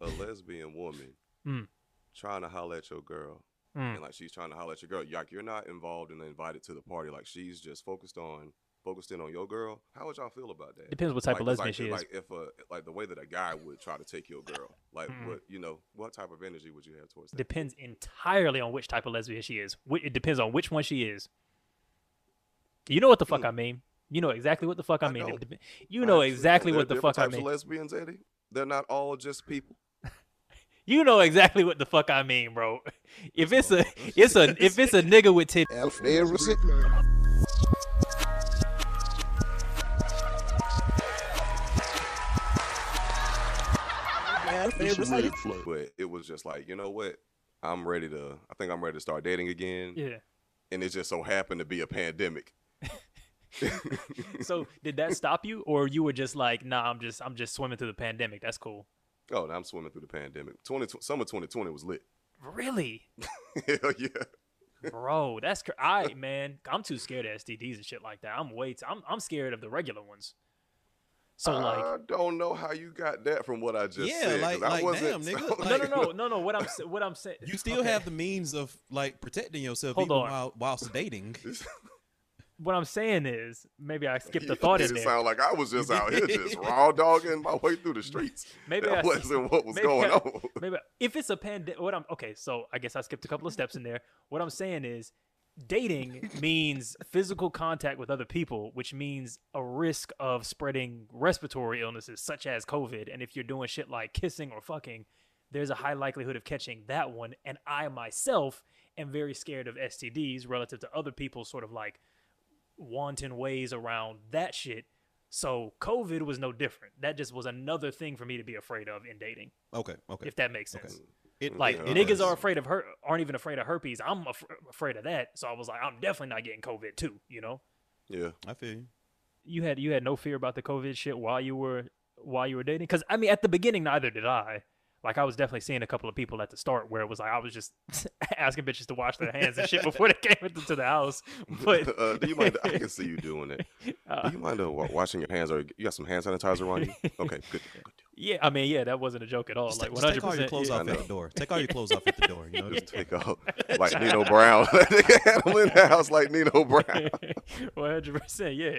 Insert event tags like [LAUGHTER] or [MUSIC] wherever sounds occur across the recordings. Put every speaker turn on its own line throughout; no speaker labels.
a lesbian woman
Mm.
trying to holler at your girl,
Mm.
and like she's trying to holler at your girl, like you're not involved and invited to the party, like she's just focused on focused in on your girl. How would y'all feel about that?
Depends what type
like,
of lesbian
like,
she is.
Like if a like the way that a guy would try to take your girl, like
Mm.
what you know, what type of energy would you have towards that?
Depends entirely on which type of lesbian she is. It depends on which one she is. You know what the fuck I mean. You know exactly what the fuck I
I
mean. You know exactly what the fuck I
types
mean.
Of lesbians, Eddie. They're not all just people.
You know exactly what the fuck I mean, bro. [LAUGHS] If it's a, [LAUGHS] it's a, if it's a nigga with titties,
But it was just like, you know what? I'm ready to. I think I'm ready to start dating again.
yeah.
And it just so happened to be a pandemic. [LAUGHS]
So did that stop you, or you were just like, nah, I'm just, I'm just swimming through the pandemic. That's cool.
Oh, now I'm swimming through the pandemic. 20, summer 2020 was lit.
Really, [LAUGHS]
Hell yeah.
bro? That's cr- I man. I'm too scared of STDs and shit like that. I'm way. Too, I'm, I'm scared of the regular ones. So like,
I don't know how you got that from what I just said.
Yeah,
said. 'cause
like-
I
like,
wasn't-
damn, nigga,
no,
like-
no, no, no, no. What I'm, what I'm saying.
You still
okay.
have the means of like protecting yourself
Hold
even
on.
while while sedating. [LAUGHS]
What I'm saying is, maybe I skipped a thought in
it
there.
sound like I was just out here [LAUGHS] just raw dogging my way through the streets.
Maybe
that
I-
wasn't what was going
I-
on. [LAUGHS]
Maybe if it's a pandemic, what I'm okay. So I guess I skipped a couple of steps in there. What I'm saying is, dating [LAUGHS] means physical contact with other people, which means a risk of spreading respiratory illnesses such as COVID. And if you're doing shit like kissing or fucking, there's a high likelihood of catching that one. And I myself am very scared of STDs relative to other people, sort of like wanton ways around that shit. So COVID was no different. That just was another thing for me to be afraid of in dating,
Okay, okay.
if that makes sense.
It,
Like
Yeah,
niggas
that's-
are afraid of her, aren't even afraid of herpes. I'm af- afraid of that. So I was like, I'm definitely not getting COVID too. You know,
Yeah.
I feel you.
you had you had no fear about the COVID shit while you were while you were dating. Because I mean, at the beginning, neither did I. Like I was definitely seeing a couple of people at the start where it was like I was just [LAUGHS] asking bitches to wash their hands and shit before they came into the house. [LAUGHS] But
uh, do you mind? I can see you doing it. [LAUGHS]
uh,
Do you mind uh, washing your hands, or you got some hand sanitizer on you? Okay, good. good deal.
yeah, I mean, yeah, that wasn't a joke at all.
Just,
like
ta-
one
just
hundred
take all your
percent.
clothes
yeah.
off at the door. Take all your clothes off at the door. You know,
Just
just
take off like Nino Brown. they had him in the house like Nino Brown.
One hundred percent, yeah.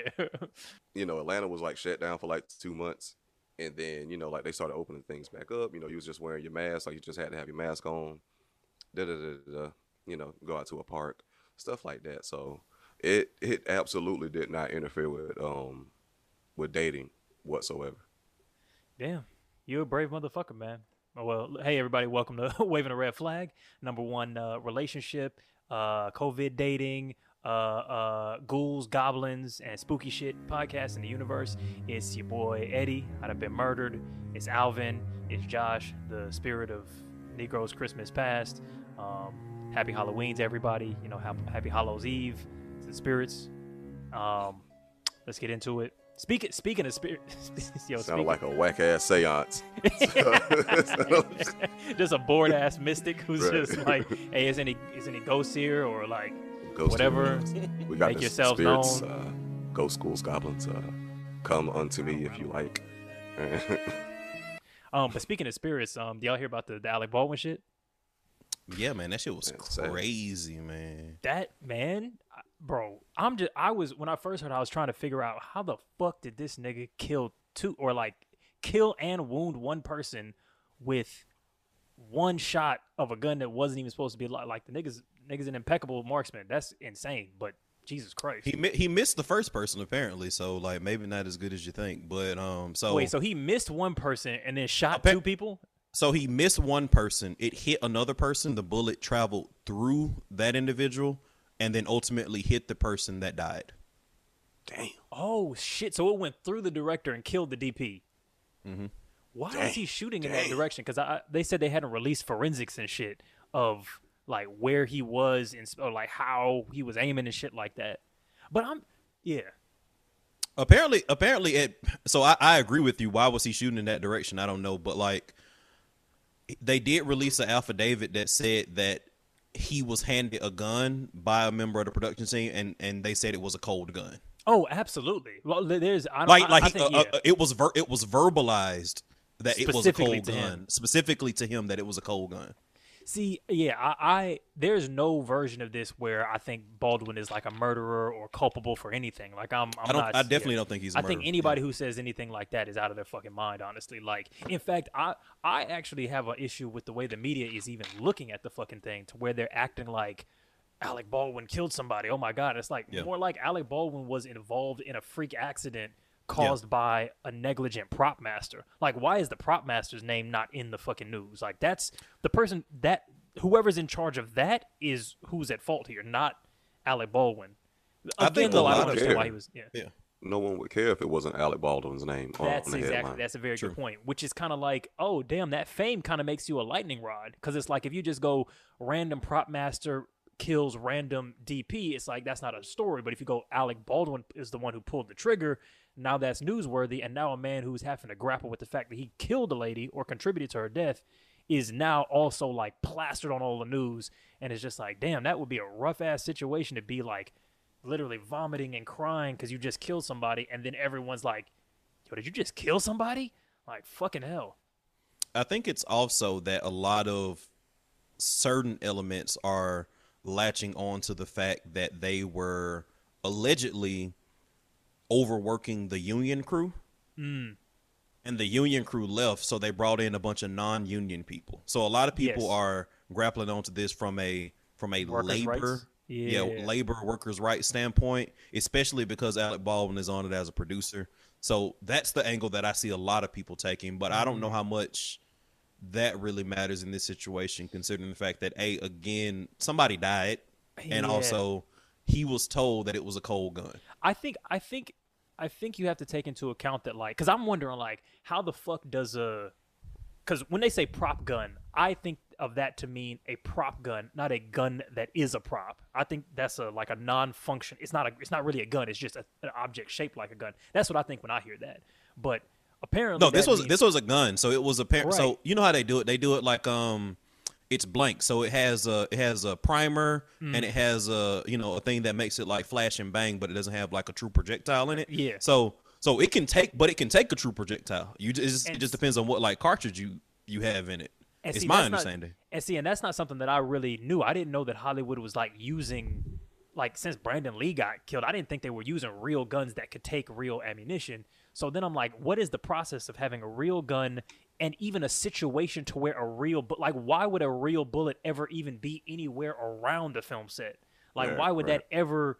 you know, Atlanta was like shut down for like two months. And then, you know, like they started opening things back up. You know, you was just wearing your mask, like you just had to have your mask on. Da da da da. You know, go out to a park, stuff like that. So it it absolutely did not interfere with um with dating whatsoever.
Damn, you're a brave motherfucker, man. Oh, well, hey everybody, welcome to [LAUGHS] Waving a Red Flag, number one uh, relationship, uh, COVID dating, uh, uh, ghouls, goblins, and spooky shit podcast in the universe. It's your boy Eddie. I'd have been murdered. It's Alvin. It's Josh, the spirit of Negroes Christmas past. Um, happy Halloween to everybody. You know, happy, happy Hallows Eve to the spirits. Um, let's get into it. Speaking speaking of spirit, [LAUGHS] yo,
Sounded like a whack ass seance. [LAUGHS]
just a bored ass mystic who's
Right.
just like, hey, is any is any ghosts here or like
Ghost
whatever?
We got
Make
the
yourselves
spirits,
known.
uh, ghost schools, goblins. Uh, come unto me if you like. [LAUGHS]
Um, but speaking of spirits, um, do y'all hear about the, the Alec Baldwin shit?
yeah, man. That shit was
Yeah, sad.
crazy, man.
That man, bro, I'm just I was when I first heard, I was trying to figure out how the fuck did this nigga kill two or like kill and wound one person with one shot of a gun that wasn't even supposed to be like like the niggas niggas an impeccable marksman. That's insane. But Jesus Christ.
He mi- he missed the first person apparently, so like maybe not as good as you think. But um, so
Wait, so he missed one person and then shot
Appa-
two people?
So he missed one person. It hit another person. The bullet traveled through that individual and then ultimately hit the person that died.
Damn.
Oh shit! So it went through the director and killed the DP.
Mm-hmm.
Why
Dang,
is he shooting in that direction? Because I they said they hadn't released forensics and shit of like where he was and like how he was aiming and shit like that. But I'm yeah.
Apparently, apparently, it. So I, I agree with you. Why was he shooting in that direction? I don't know, but like, they did release an affidavit that said that he was handed a gun by a member of the production team, and and they said it was a cold gun.
Oh, absolutely. Well, there's I don't
Like,
I,
like
I think,
uh,
yeah.
uh, it was ver- it was verbalized that it was a cold gun, specifically to him that it was a cold gun.
See, yeah, I, I there's no version of this where I think Baldwin is like a murderer or culpable for anything. Like I'm, I'm
I
not.
I definitely
yeah.
don't think he's. I
I think anybody who says anything like that is out of their fucking mind. Honestly, like in fact, I I actually have an issue with the way the media is even looking at the fucking thing to where they're acting like Alec Baldwin killed somebody. Oh my god, it's like
Yeah.
more like Alec Baldwin was involved in a freak accident caused by a negligent prop master. Like why is the prop master's name not in the fucking news? Like that's the person that whoever's in charge of that is who's at fault here, not Alec Baldwin.
I
Again,
think a
though, I
lot of
understand why he was yeah.
Yeah.
No one would care if it wasn't Alec Baldwin's name
That's
on the
exactly
headline.
that's a very
True.
good point. Which is kind of like, oh damn, that fame kind of makes you a lightning rod because it's like if you just go random prop master kills random DP, it's like that's not a story. But if you go Alec Baldwin is the one who pulled the trigger, now that's newsworthy. And now a man who's having to grapple with the fact that he killed a lady or contributed to her death is now also like plastered on all the news. And it's just like, damn, that would be a rough ass situation to be like literally vomiting and crying because you just killed somebody, and then everyone's like, yo, did you just kill somebody? Like fucking hell.
I think it's also that a lot of certain elements are latching on to the fact that they were allegedly overworking the union crew.
Mm.
And the union crew left, so they brought in a bunch of non-union people. So a lot of people
Yes.
are grappling onto this from a from a
Workers'
labor yeah.
Yeah.
labor workers rights standpoint, especially because Alec Baldwin is on it as a producer. So that's the angle that I see a lot of people taking, but I
Mm-hmm.
don't know how much that really matters in this situation, considering the fact that a again somebody died, and
Yeah.
also he was told that it was a cold gun.
I think I think I think you have to take into account that like because I'm wondering like how the fuck does a because when they say prop gun, I think of that to mean a prop gun, not a gun that is a prop. I think that's a like a non-function. It's not a. It's not really a gun. It's just a, an object shaped like a gun. That's what I think when I hear that. But apparently,
No, this was
means-
this was a gun, so it was a par-
Right.
So you know how they do it? They do it like um, it's blank, so it has a it has a primer
Mm.
and it has a you know a thing that makes it like flash and bang, but it doesn't have like a true projectile in it.
Yeah.
So so it can take, but it can take a true projectile. You just, it just, it just depends on what like cartridge you you have in it.
And
it's
see,
my
that's not-
understanding.
and see, and that's not something that I really knew. I didn't know that Hollywood was like using, like, since Brandon Lee got killed, I didn't think they were using real guns that could take real ammunition. So then I'm like, what is the process of having a real gun and even a situation to where a real, but like, why would a real bullet ever even be anywhere around the film set? Like,
Right,
why would
right.
that ever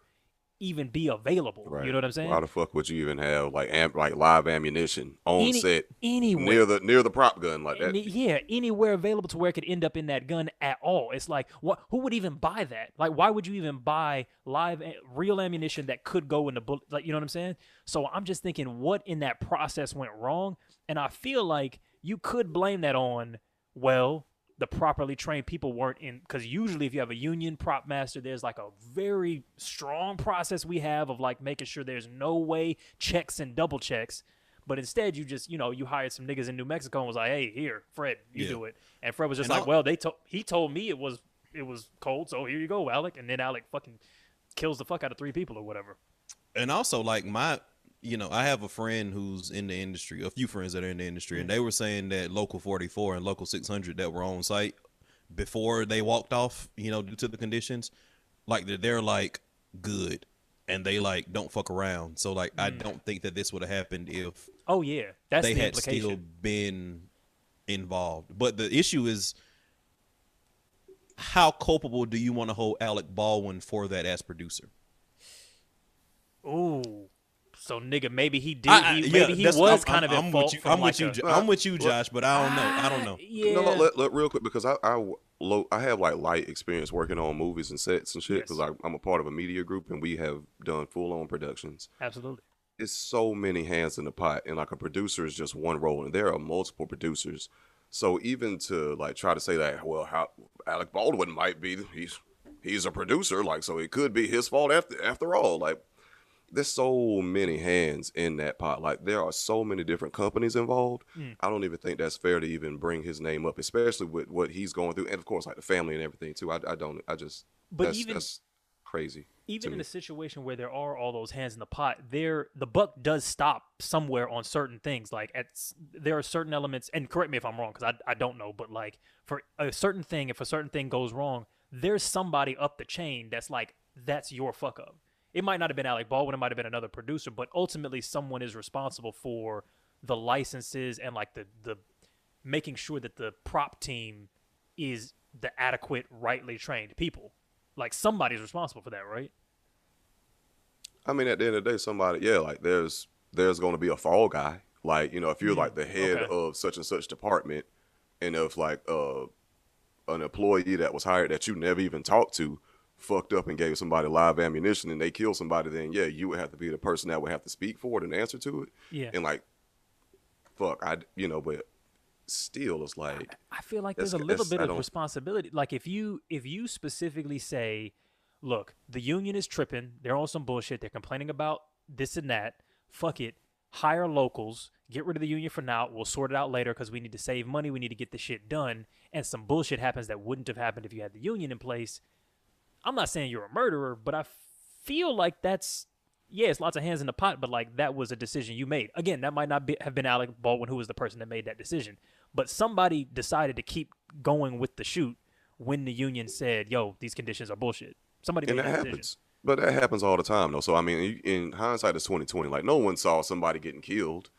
even be available?
Right.
You know what I'm saying?
Why the fuck would you even have like am- like live ammunition on
Any-
set
anywhere.
near the near the prop gun like that?
Any- yeah, anywhere available to where it could end up in that gun at all. It's like, what? Who would even buy that? Like, why would you even buy live, eh, real ammunition that could go in the bullet? Like, you know what I'm saying? So I'm just thinking, what in that process went wrong? And I feel like you could blame that on, well, the properly trained people weren't in. Because usually, if you have a union prop master, there's like a very strong process we have of like making sure there's no way checks and double checks. But instead, you just you know you hired some niggas in New Mexico and was like, "Hey, here, Fred, you
Yeah.
do it." And Fred was just
And
like,
I'll-
"Well, they told he told me it was it was cold, so here you go, Alec." And then Alec fucking kills the fuck out of three people or whatever.
and also like my you know i have a friend who's in the industry a few friends that are in the industry and mm. they were saying that local 44 and local 600 that were on site before they walked off you know due to the conditions like they're, they're like good and they like don't fuck around. So like i mm. don't think that this would have happened if
Oh yeah, that's
they
the
had
implication.
still been involved. But the issue is how culpable do you want to hold alec baldwin for that as producer?
Ooh, so nigga, maybe he did.
I- I-
he,
yeah,
maybe he was
I'm-
kind of
I'm,
in
I'm
fault
with you.
from
I'm
like
with you.
a-
Jo- I'm with you, Josh. But I don't know. I don't know.
Yeah,
No, no, let, let- real quick because I I low, I have like light experience working on movies and sets and shit
Yes.
because I'm a part of a media group and we have done full on productions.
absolutely.
It's so many hands in the pot and like a producer is just one role and there are multiple producers. So even to like try to say that well how Alec Baldwin might be he's he's a producer like so it could be his fault after after all like there's so many hands in that pot. Like there are so many different companies involved.
Mm.
I don't even think that's fair to even bring his name up, especially with what he's going through, and of course like the family and everything too. I, I don't. I just.
But
that's,
even-
that's crazy.
even in
me.
a situation where there are all those hands in the pot, there the buck does stop somewhere on certain things. Like at there are certain elements, and correct me if I'm wrong because I I don't know, but like for a certain thing, if a certain thing goes wrong, there's somebody up the chain that's like that's your fuck up. It might not have been Alec Baldwin, it might have been another producer, but ultimately someone is responsible for the licenses and like the the making sure that the prop team is the adequate, rightly trained people. Like somebody's responsible for that, right?
I mean, at the end of the day, somebody, yeah, like there's there's going to be a fall guy. Like you know, if you're
Mm,
like the head
okay.
of such and such department, and if like uh an employee that was hired that you never even talked to fucked up and gave somebody live ammunition and they killed somebody, then yeah, you would have to be the person that would have to speak for it and answer to it.
Yeah.
And like, fuck, I you know, but still, it's like
I feel like there's a little bit of responsibility. Like if you if you specifically say, look, the union is tripping, they're on some bullshit, they're complaining about this and that. Fuck it. Hire locals, get rid of the union for now. We'll sort it out later because we need to save money. We need to get this shit done. And some bullshit happens that wouldn't have happened if you had the union in place. I'm not saying you're a murderer, but I feel like that's yeah, it's lots of hands in the pot, but like that was a decision you made. Again, that might not be, have been Alec Baldwin who was the person that made that decision, but somebody decided to keep going with the shoot when the union said, "Yo, these conditions are bullshit." Somebody
and
made
that
that
happens.
decision.
But that happens all the time, though. So I mean, in hindsight, it's twenty twenty. Like no one saw somebody getting killed.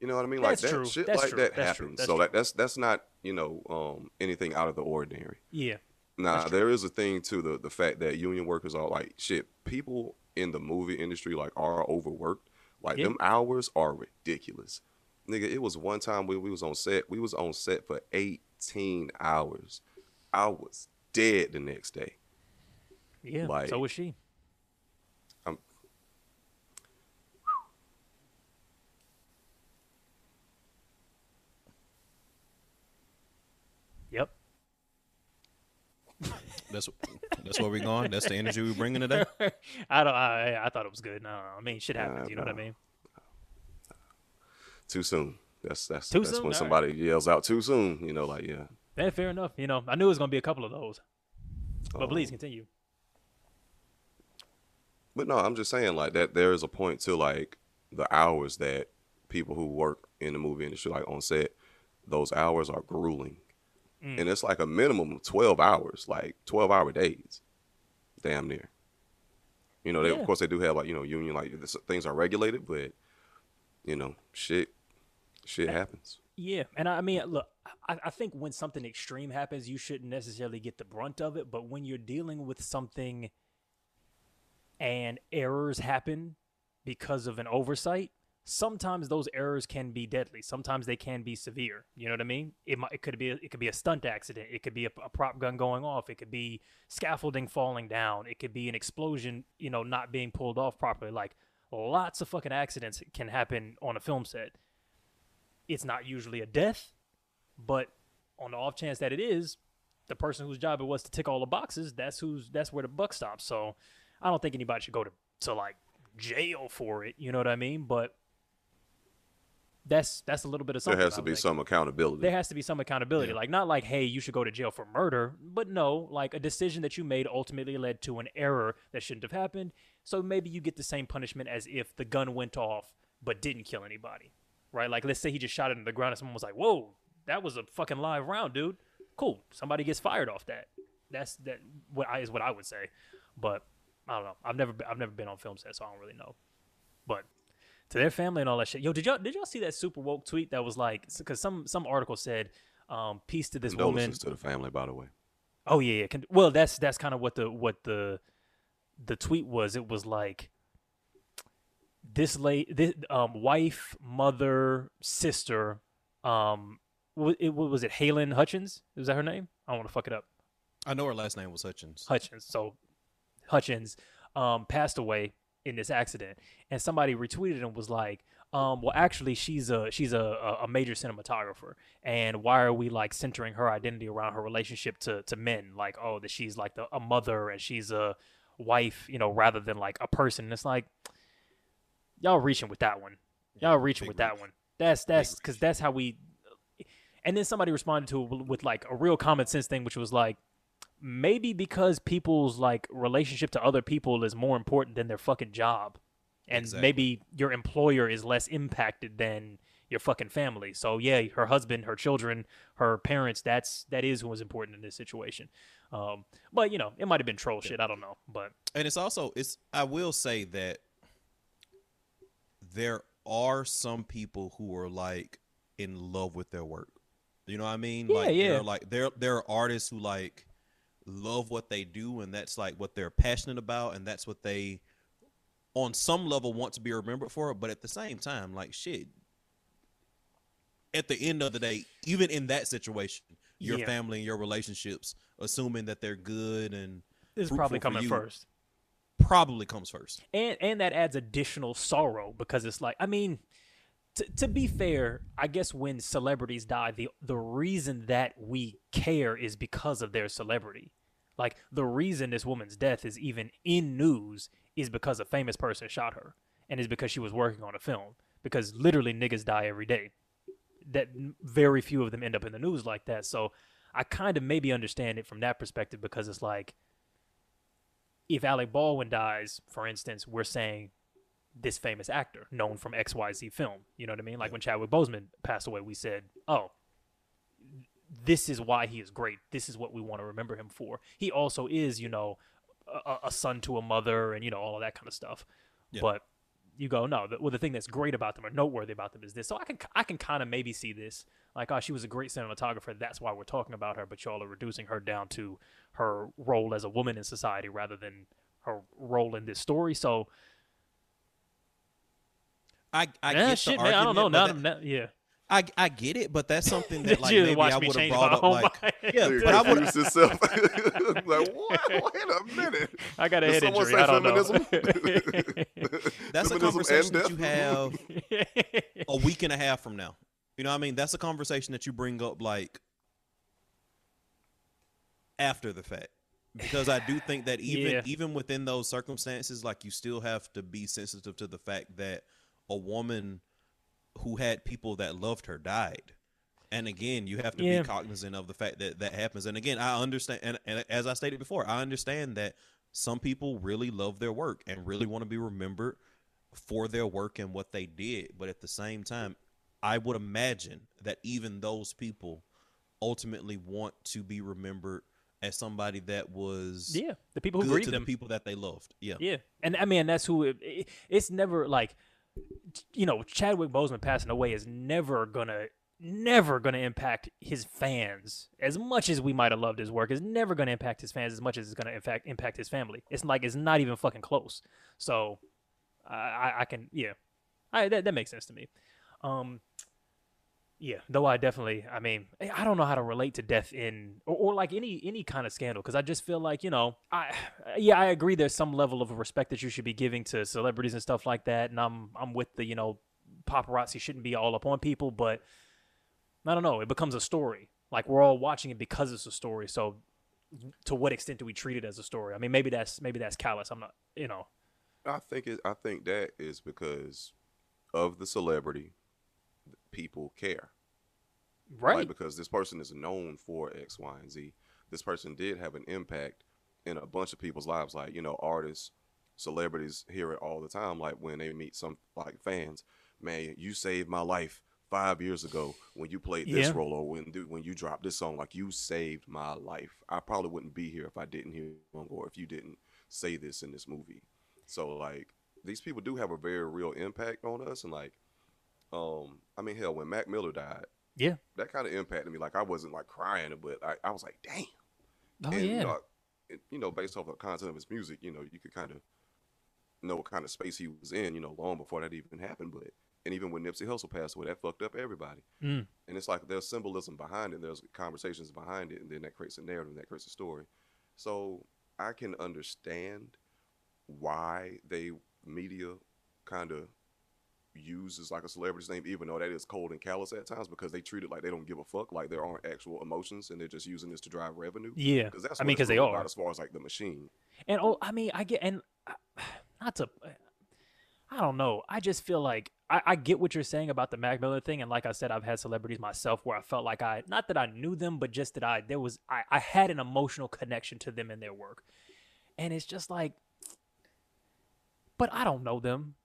You know what I mean? Like
That's
that
true.
shit
That's
like
true.
that
That's
happens. So
true.
like that's that's not you know um, anything out of the ordinary.
Yeah,
Nah, there is a thing to the the fact that union workers are like shit. People in the movie industry like are overworked. Like
Yeah.
them hours are ridiculous. Nigga, it was one time when we was on set. We was on set for eighteen hours. I was dead the next day.
yeah.
Like-
so was she.
I'm,
Yep.
That's that's where we're going. That's the energy we're bringing today. [LAUGHS]
I don't. I, I thought it was good. No, I mean, shit happens.
Nah,
you know what I mean?
too soon. That's that's
Too
that's
soon?
when
All right.
somebody yells out too soon. You know, like yeah.
Yeah, fair enough. You know, I knew it was gonna be a couple of those. But please
Um,
continue.
But no, I'm just saying like that. There is a point to like the hours that people who work in the movie industry, like on set, those hours are grueling,
Mm.
and it's like a minimum of twelve hours, like twelve hour days, damn near. You know, they,
Yeah.
of course they do have like you know union like things are regulated, but you know shit, shit happens.
Yeah, and I I mean, look, I, I think when something extreme happens, you shouldn't necessarily get the brunt of it. But when you're dealing with something and errors happen because of an oversight, sometimes those errors can be deadly. Sometimes they can be severe. You know what I mean? It might, it could be a, it could be a stunt accident. It could be a, a prop gun going off. It could be scaffolding falling down. It could be an explosion. You know, not being pulled off properly. Like lots of fucking accidents can happen on a film set it's not usually a death, but on the off chance that it is, the person whose job it was to tick all the boxes, that's who's that's where the buck stops. So I don't think anybody should go to, to like jail for it. You know what I mean? But that's that's a little bit of something.
There
has
to be
think.
some accountability.
There has to be some accountability.
Yeah.
Like not like, hey, you should go to jail for murder, but no, like a decision that you made ultimately led to an error that shouldn't have happened. So maybe you get the same punishment as if the gun went off but didn't kill anybody. Right? Like let's say he just shot it in the ground and someone was like, Whoa, that was a fucking live round, dude. Cool. Somebody gets fired off that. That's that what I is what I would say. But I don't know. I've never been, I've never been on film set, so I don't really know. But to their family and all that shit. Yo, did y'all did y'all see that super woke tweet that was like because some some article said, um, peace to this woman.
Condolences to the family, by the way.
Oh yeah, yeah. Con- well, that's that's kind of what the what the the tweet was. It was like this late this um wife, mother, sister. Um, wa- it wa- was it Halen Hutchins? Was that her name? I don't want to fuck it up.
I know her last name was Hutchins.
Hutchins. So Hutchins um, passed away in this accident, and somebody retweeted and was like, um, "Well, actually, she's a she's a, a- major cinematographer, and why are we like centering her identity around her relationship to to men? Like, oh, that she's like the, a mother and she's a wife, you know, rather than like a person. And it's like y'all reaching with that one. Y'all reaching
big
with that one. That's that's because that's how we. And then somebody responded to it with like a real common sense thing, which was like, maybe because people's like relationship to other people is more important than their fucking job, and
Exactly.
maybe your employer is less impacted than your fucking family. So yeah, her husband, her children, her parents. That's that is who was important in this situation. Um, but you know, it might have been troll shit. I don't know, but
and it's also it's i will say that there are some people who are like in love with their work you know what i mean
Yeah,
like
yeah.
they're like there there are artists who like love what they do and that's like what they're passionate about and that's what they on some level want to be remembered for but at the same time like shit at the end of the day even in that situation your
Yeah.
family and your relationships assuming that they're good and
this is probably coming
you,
first.
probably comes first
and and that adds additional sorrow because it's like I mean, t- to be fair, I guess when celebrities die, the the reason that we care is because of their celebrity. Like the reason this woman's death is even in news is because a famous person shot her, and is because she was working on a film. Because literally niggas die every day. That very few of them end up in the news like that. So I kind of maybe understand it from that perspective because it's like if Alec Baldwin dies, for instance, we're saying this famous actor known from XYZ film. You know what I mean? Like when Chadwick Boseman passed away, we said, oh, this is why he is great. This is what we want to remember him for. He also is, you know, a, a son to a mother and, you know, all of that kind of stuff.
Yeah.
But you go, no, the, well, the thing that's great about them or noteworthy about them is this. So I can, I can kind of maybe see this. Like, oh, she was a great cinematographer. That's why we're talking about her. But y'all are reducing her down to her role as a woman in society rather than her role in this story. So,
I I
eh,
get
shit,
the
man. I don't know.
argument,
Now,
but that-
now, yeah.
I I get it, but that's something [LAUGHS] that like maybe I would have brought up like yeah,
Nigga
but I would
confused himself. like, what? Wait a minute.
I got a
Did
head
someone
injury.
say
I don't know.
feminism? [LAUGHS]
that's a conversation that you have [LAUGHS] a week and a half from now. You know what I mean? That's a conversation that you bring up like after the fact. Because I do think that even
Yeah.
even within those circumstances, like you still have to be sensitive to the fact that a woman who had people that loved her died. And again, you have to
Yeah.
be cognizant of the fact that that happens. And again, I understand, and, and as I stated before, I understand that some people really love their work and really want to be remembered for their work and what they did. But at the same time, I would imagine that even those people ultimately want to be remembered as somebody that was
yeah, the people who grieved
to the people that they loved. Yeah.
Yeah, and I mean that's who it, it- it's never like, you know, Chadwick Boseman passing away is never gonna, never gonna impact his fans as much as we might have loved his work. Is never gonna impact his fans as much as it's gonna impact impact his family. It's like it's not even fucking close. So, I I, can yeah, I that that makes sense to me. Um. Yeah, though I definitely, I mean, eh, I don't know how to relate to death in or, or like any any kind of scandal because I just feel like you know, I [SIGHS] yeah, I agree. There's some level of respect that you should be giving to celebrities and stuff like that, and I'm I'm with the you know, paparazzi shouldn't be all up on people, but I don't know. It becomes a story. Like we're all watching it because it's a story. So, to what extent do we treat it as a story? I mean, maybe that's maybe that's callous. I'm not, you know.
I think it. I think that is because of the celebrity. People care,
Right.
Like, because this person is known for X, Y, and Z. This person did have an impact in a bunch of people's lives. Like you know, artists, celebrities hear it all the time. Like when they meet some like fans, man, you saved my life five years ago when you played this
Yeah.
role or when when you dropped this song. Like you saved my life. I probably wouldn't be here if I didn't hear you or if you didn't say this in this movie. So like these people do have a very real impact on us and like um I mean hell when Mac Miller died,
yeah.
that kind of impacted me. Like I wasn't like crying, but I, I was like, damn.
Oh
and,
yeah.
You know, it- you know, based off the content of his music, you know, you could kind of know what kind of space he was in, you know, long before that even happened. But and even when Nipsey Hussle passed away, that fucked up everybody.
Mm.
And it's like there's symbolism behind it, there's conversations behind it, and then that creates a narrative, and that creates a story. So I can understand why they media kind of uses like a celebrity's name, even though that is cold and callous at times, because they treat it like they don't give a fuck, like there aren't actual emotions, and they're just using this to drive revenue.
Yeah.
Because that's
I mean, because they are.
as far as like the machine.
And oh, I mean, I get and [SIGHS] not to. I don't know. I just feel like I, I get what you're saying about the Mac Miller thing, and like I said, I've had celebrities myself where I felt like I not that I knew them, but just that I there was I, I had an emotional connection to them and their work, and it's just like, but I don't know them,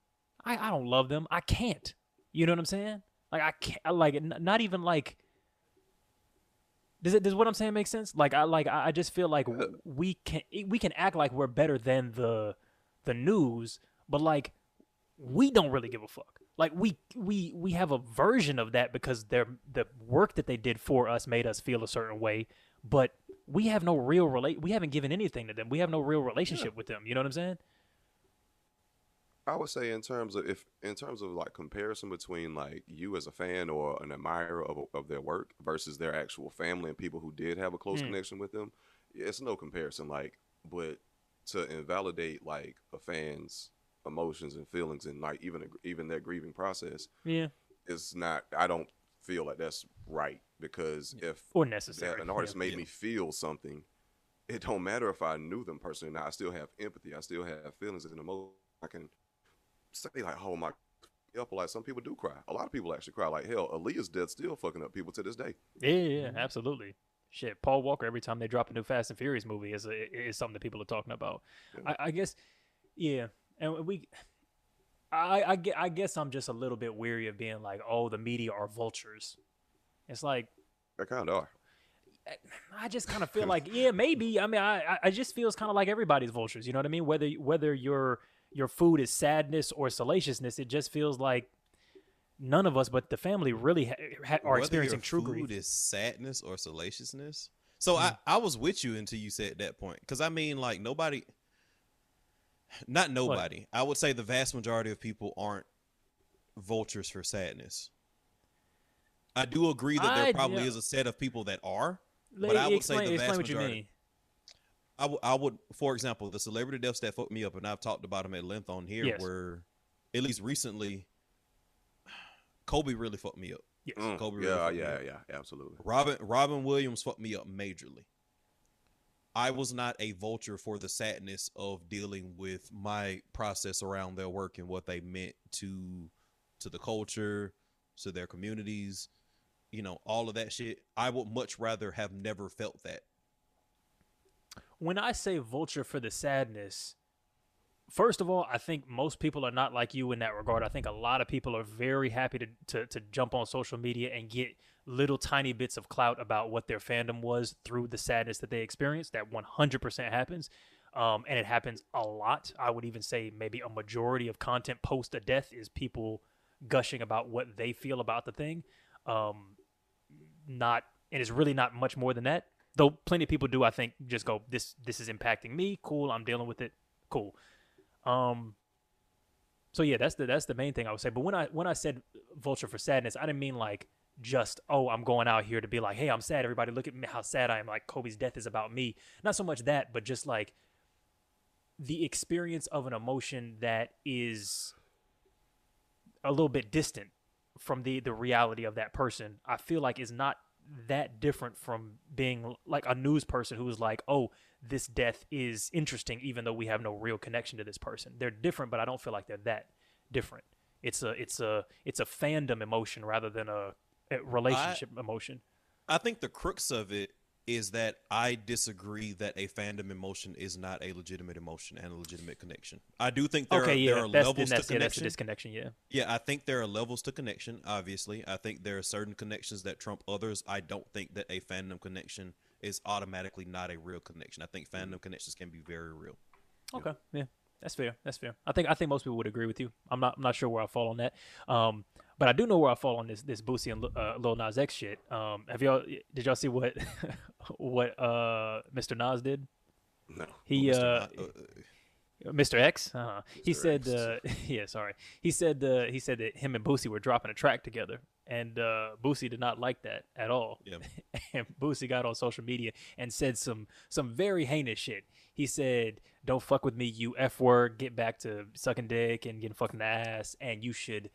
I I don't love them, I can't. You know what I'm saying? Like I can't I like not even like. Does it does what I'm saying make sense? Like I like I I just feel like uh. we can we can act like we're better than the the news, but like we don't really give a fuck. Like we we we have a version of that because their the work that they did for us made us feel a certain way, but we have no real relate. We haven't given anything to them. We have no real relationship with them. You know what I'm saying?
I would say in terms of if in terms of like comparison between like you as a fan or an admirer of, of their work versus their actual family and people who did have a close
Hmm.
connection with them, it's no comparison. Like, but to invalidate like a fan's emotions and feelings and like even a, even their grieving process
Yeah.
is not. I don't feel like that's right because if
Or necessary.
that an artist
yeah.
made
Yeah.
me feel something, it don't matter if I knew them personally. Now I still have empathy. I still have feelings and emotions. I can say like, oh my, up. Like some people do cry. A lot of people actually cry. Like hell, Aaliyah's death still fucking up people to this day.
Yeah, yeah, yeah, mm-hmm. absolutely. Shit, Paul Walker. Every time they drop a new Fast and Furious movie, is a, is something that people are talking about.
Yeah.
I, I guess, yeah, and we. I, I, gue- I guess I'm just a little bit weary of being like, oh, the media are vultures. It's like
They kind of are.
I just kind of feel [LAUGHS] like, yeah, maybe. I mean, I I- I just feels kind of like everybody's vultures. You know what I mean? Whether whether your your food is sadness or salaciousness, it just feels like none of us, but the family, really ha- ha- are
Whether
experiencing true
food
grief.
is sadness or salaciousness. So
Hmm.
I, I was with you until you said that point. Because I mean, like nobody, not nobody. I would say the vast majority of people aren't vultures for sadness. I do agree that there
I-
probably
yeah.
is a set of people that are. But I would say
explain,
the vast
what
majority-. I would- I would, for example, the celebrity deaths that fucked me up, and I've talked about them at length on here,
Yes.
were at least recently. Kobe really fucked me up.
Yes.
Mm,
Kobe really
yeah,
fucked me
yeah,
up.
yeah, absolutely.
Robin Robin Williams fucked me up majorly. I was not a vulture for the sadness of dealing with my process around their work and what they meant to to the culture, to their communities, you know, all of that shit. I would much rather have never felt that.
When I say vulture for the sadness, first of all, I think most people are not like you in that regard. I think a lot of people are very happy to, to, to jump on social media and get little tiny bits of clout about what their fandom was through the sadness that they experienced. That 100% happens. Um, and it happens a lot. I would even say maybe a majority of content post a death is people gushing about what they feel about the thing. Um, not, and it's really not much more than that though plenty of people do i think just go this this is impacting me. Cool i'm dealing with it. Cool. Um so yeah that's the that's the main thing i would say. But when i when i said vulture for sadness i didn't mean like just oh i'm going out here to be like hey i'm sad everybody look at me how sad i am like kobe's death is about me. Not so much that but just like the experience of an emotion that is a little bit distant from the the reality of that person i feel like is not that different from being like a news person who's like oh this death is interesting even though we have no real connection to this person. They're different but i don't feel like they're that different. It's a it's a it's a fandom emotion rather than a, a relationship emotion.
I think the crux of it is that I disagree that a fandom emotion is not a legitimate emotion and a legitimate connection. I do think there
okay
are,
yeah
there are
that's,
levels
that's,
to
yeah,
connection.
disconnection yeah
Yeah, I think there are levels to connection, obviously. I think there are certain connections that trump others. I don't think that a fandom connection is automatically not a real connection. I think fandom connections can be very real.
Okay, yeah, that's fair. That's fair. I think I think most people would agree with you. I'm not I'm not sure where I fall on that. Um, but I do know where I fall on this this Boosie and Lil- uh, Lil Nas X shit. Um, have y'all did y'all see what [LAUGHS] what uh Mr. Nas did?
No.
He
Mr.
uh,
uh,
Mr. X. Uh, he
Mr.
said,
X.
uh, [LAUGHS] yeah, sorry. He said, uh, he said that him and Boosie were dropping a track together, and uh, Boosie did not like that at all.
Yeah. [LAUGHS]
and Boosie got on social media and said some some very heinous shit. He said, "Don't fuck with me, you f word. Get back to sucking dick and getting fucking the ass, and you should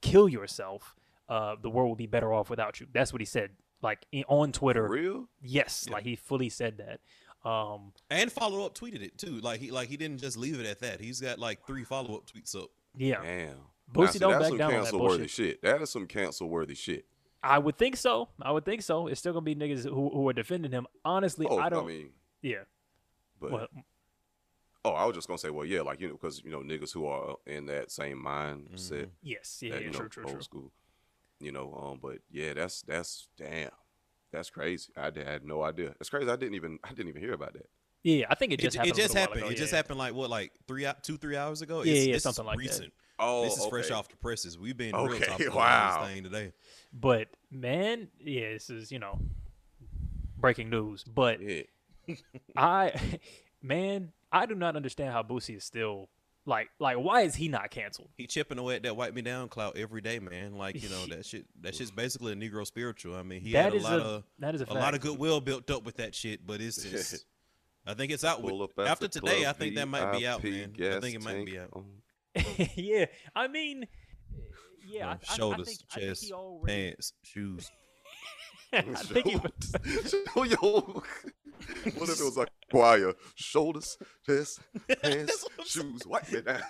kill yourself. Uh, the world will be better off without you." That's what he said. Like in, on
For
Twitter.
real?
Yes,
Yeah.
like he fully said that. Um,
and follow up tweeted it too. Like he like he didn't just leave it at that. He's got like three follow up tweets up.
Yeah,
Damn.
Boosie
see,
don't
that's
back
some
down on that
cancel worthy
bullshit.
shit. That is some cancel worthy shit.
I would think so. I would think so. It's still gonna be niggas who, who are defending him. Honestly,
Oh,
I don't.
mean,
yeah.
but
Well,
oh, I was just gonna say, well, yeah, like you know, because you know, niggas who are in that same mindset,
Mm-hmm.
yes. Yeah.
that,
yeah
you know,
true. True.
old
True.
school, you know. Um, but yeah, that's that's damn, that's crazy. I had no idea. It's crazy. I didn't even I didn't even hear about that.
Yeah. I think it
It,
just
ju-
happened.
it just
a little while
happened.
ago,
It just happened like what, like three, hou- two, three hours ago.
Yeah,
It's,
yeah,
this
something
is
like that.
recent.
Oh,
this is fresh off the presses. We've been real
Okay,
topical [LAUGHS]
wow.
on this thing today.
But man, yeah, this is you know breaking news. But
Yeah,
I, [LAUGHS] man, I do not understand how Boosie is still like like why is he not canceled?
He chipping away at that wipe me down clout every day, man. Like you know [LAUGHS] that shit. That shit's basically a Negro spiritual. I mean, he
That
had a lot
a-
of
that is a
a lot of goodwill built up with that shit, but it's [LAUGHS] just. I think it's out. With, after today, I think that might be out, man. I think it might be out. [LAUGHS]
yeah, I mean, yeah, I, I- I,
Shoulders,
think, I think
chest,
he already,
pants, shoes. [LAUGHS]
I think he, [LAUGHS]
Show your- what if it was like choir? Shoulders, chest, [LAUGHS] hands, shoes. Wipe me down.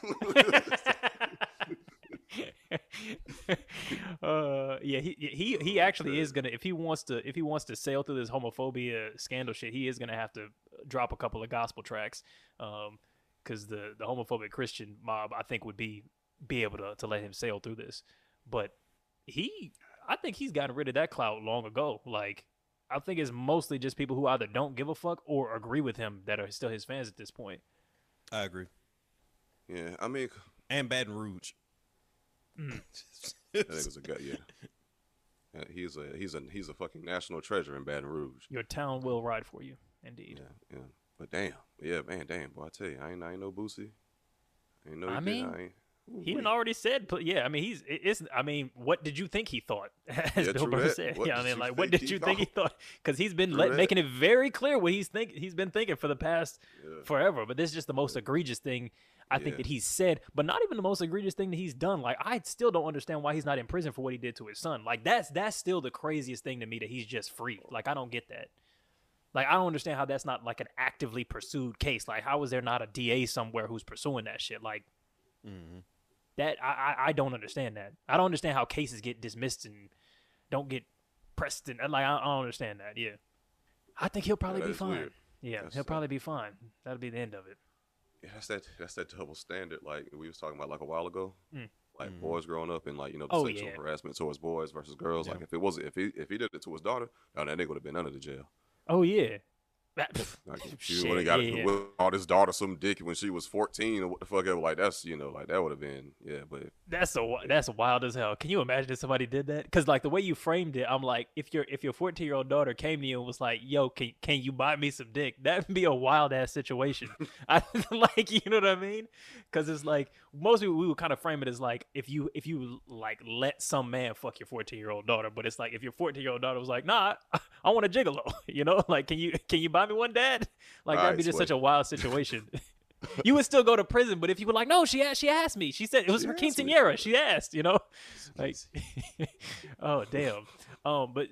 uh, yeah, he he he actually is gonna if he wants to if he wants to sail through this homophobia scandal shit, he is gonna have to drop a couple of gospel tracks, um, because the the homophobic Christian mob I think would be be able to to let him sail through this, but he I think he's gotten rid of that clout long ago. Like I think it's mostly just people who either don't give a fuck or agree with him that are still his fans at this point.
I agree.
yeah, I mean,
And Baton Rouge. Mm. [LAUGHS]
that nigga's a guy. Yeah, Yeah, he's a he's a he's a fucking national treasure in Baton Rouge.
Your town will ride for you, indeed.
Yeah, yeah. But damn, yeah, man, damn, boy, I tell you, I ain't I ain't no Boosie. I ain't know.
I mean,
I ain't,
He
Ooh-wee.
done already said, but yeah, I mean, he's it- it's. I mean, what did you think he thought? [LAUGHS] As
Yeah,
Bill Burr
that.
said,
What
yeah, I mean, like, what did you think he thought? Because he's been let, making it very clear what he's think he's been thinking for the past
Yeah.
forever. But this is just the most egregious thing I think that he's said, but not even the most egregious thing that he's done. Like, I still don't understand why he's not in prison for what he did to his son. Like, that's that's still the craziest thing to me that he's just free. Like, I don't get that. Like, I don't understand how that's not like an actively pursued case. Like, how is there not a DA somewhere who's pursuing that shit? Like,
Mhm.
That I, I I don't understand that. I don't understand how cases get dismissed and don't get pressed and like I, I don't understand that. Yeah, I think he'll probably
that
be fine.
weird.
Yeah,
That's,
he'll probably be fine. That'll be the end of it.
Yeah, that's that that's that double standard like we was talking about like a while ago.
Mm.
Like
Mhm.
boys growing up and like you know the
Oh,
sexual
yeah.
harassment towards boys versus girls.
Yeah.
Like if it was if he if he did it to his daughter, now that nigga would have been under the jail.
Oh yeah. [LAUGHS]
Like if would have got
yeah,
with all his daughter some dick when she was fourteen or what the fuck ever. Like that's you know like that would have been yeah. But
That's so wi- that's wild as hell. Can you imagine if somebody did that? Because like the way you framed it, I'm like, if your if your 14 year old daughter came to you and was like, "Yo, can can you buy me some dick?" That'd be a wild ass situation. [LAUGHS] [LAUGHS] I like, you know what I mean? Because it's like most people we would kind of frame it as like if you if you like let some man fuck your 14 year old daughter, but it's like if your 14 year old daughter was like, "Nah, I, want a gigolo," [LAUGHS] you know, like can you can you buy me one, dad? Like that'd
Alright,
be just such a wild situation. [LAUGHS] [LAUGHS] you would still go to prison, but if you were like, no, she asked, she asked me. She said it was
She
for
asked me."
She asked, you know, like, oh damn. Um, but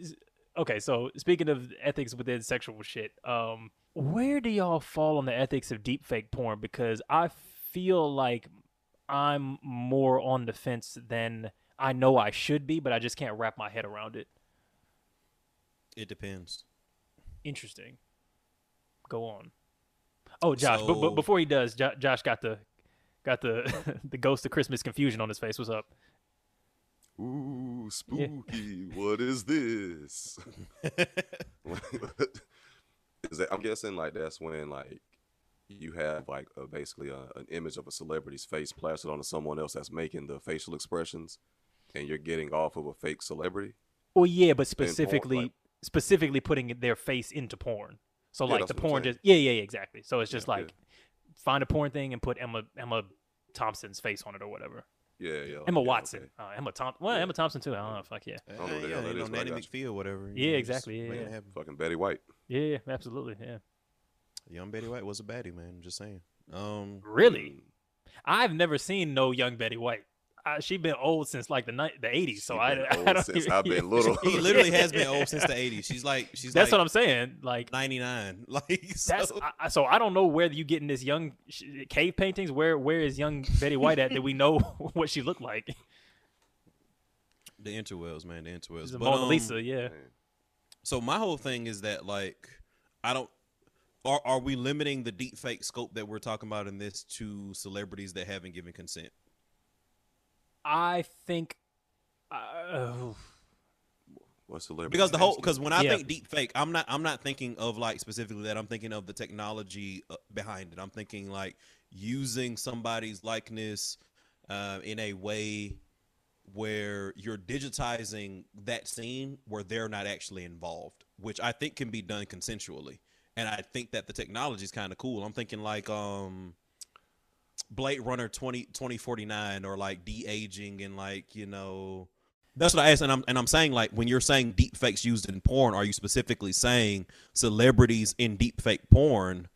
okay, so speaking of ethics within sexual shit, um, where do y'all fall on the ethics of deepfake porn? Because I feel like I'm more on the fence than I know I should be, but I just can't wrap my head around it.
It depends.
Interesting. Go on. Oh, Josh, but, but before he does, jo- Josh got the got the [LAUGHS] the ghost of Christmas confusion on his face. What's up?
ooh spooky, [LAUGHS] what is this? [LAUGHS] is that I'm guessing like that's when like you have like a, basically a, an image of a celebrity's face plastered onto someone else that's making the facial expressions, and you're getting off of a fake celebrity.
Well, yeah, but
porn,
specifically
like-
specifically putting their face into porn. So
Yeah,
like the porn just yeah yeah yeah, exactly. So it's just
Yeah,
like find a porn thing and put Emma Emma Thompson's face on it or whatever.
Yeah, yeah.
Emma
yeah,
Watson,
okay.
uh, Emma Thompson. Well,
Yeah.
Emma Thompson too. I don't know. Fuck yeah.
don't know what the
yeah,
hell that
you
is, but
Nanny McPhee or whatever.
Yeah,
know,
exactly, yeah, yeah.
Fucking Betty White.
Yeah, yeah, absolutely. Yeah.
Young Betty White was a baddie, man. I'm just saying. Um,
Really?
Mm.
I've never seen no young Betty White. I, she been old since like the ni- the eighties. So
She
I,
been [LAUGHS]
I
old
don't
since
even-
I've been [LAUGHS] little.
He [LAUGHS] literally has been old since the '80s. She's like, she's
That's
like
what I'm saying. Like
99. Like, so,
I, I- so I don't know where you getting this young cave paintings. Where where is young Betty White at? That we know what she looked like.
the interwebs, man, the interwebs.
She's a
But,
Mona
um,
Lisa. Yeah.
So my whole thing is that like I don't are are we limiting the deep fake scope that we're talking about in this to celebrities that haven't given consent?
I think. Uh,
What celebrity?
Because the whole because when I
Yeah.
think deep fake, I'm not I'm not thinking of like specifically that. I'm thinking of the technology uh, behind it. I'm thinking like using somebody's likeness uh, in a way where you're digitizing that scene where they're not actually involved, which I think can be done consensually. And I think that the technology is kind of cool. I'm thinking like um Blade Runner 20, 2049 or like de-aging and like, you know, that's what I asked, and I'm and I'm saying like when you're saying deep fakes used in porn, are you specifically saying celebrities in deep fake porn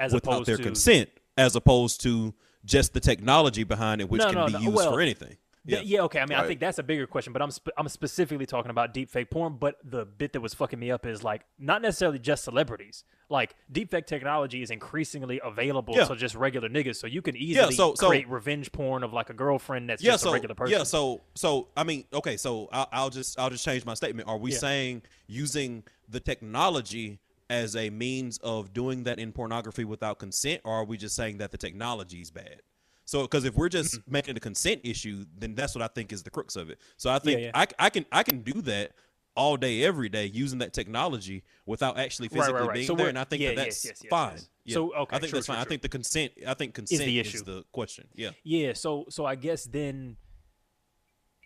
as
without their
to
consent, as opposed to just the technology behind it, which
No,
can
no,
be
no,
used
well,
for anything?
Yeah. yeah, okay. I mean, I think that's a bigger question, but I'm sp- I'm specifically talking about deepfake porn. But the bit that was fucking me up is like not necessarily just celebrities. Like deepfake technology is increasingly available
Yeah.
to just regular niggas, so you can easily
so- so-
create revenge porn of like a girlfriend that's
yeah,
just
so
a regular person.
yeah, so so I mean, okay, so I'll, I'll just I'll just change my statement. Are we
Yeah.
saying using the technology as a means of doing that in pornography without consent, or are we just saying that the technology is bad? So, because if we're just
Mm-hmm.
making a consent issue, then that's what I think is the crux of it. So, I think
yeah.
I, I can I can do that all day, every day, using that technology without actually
Right, right,
physically
right.
being
So
there, and I think
yeah,
that that's
yes, yes,
fine.
yes.
Yeah.
So, okay,
I think
true,
that's fine. I think the consent. I think consent is
the
is
issue.
the question. Yeah.
Yeah, so so I guess then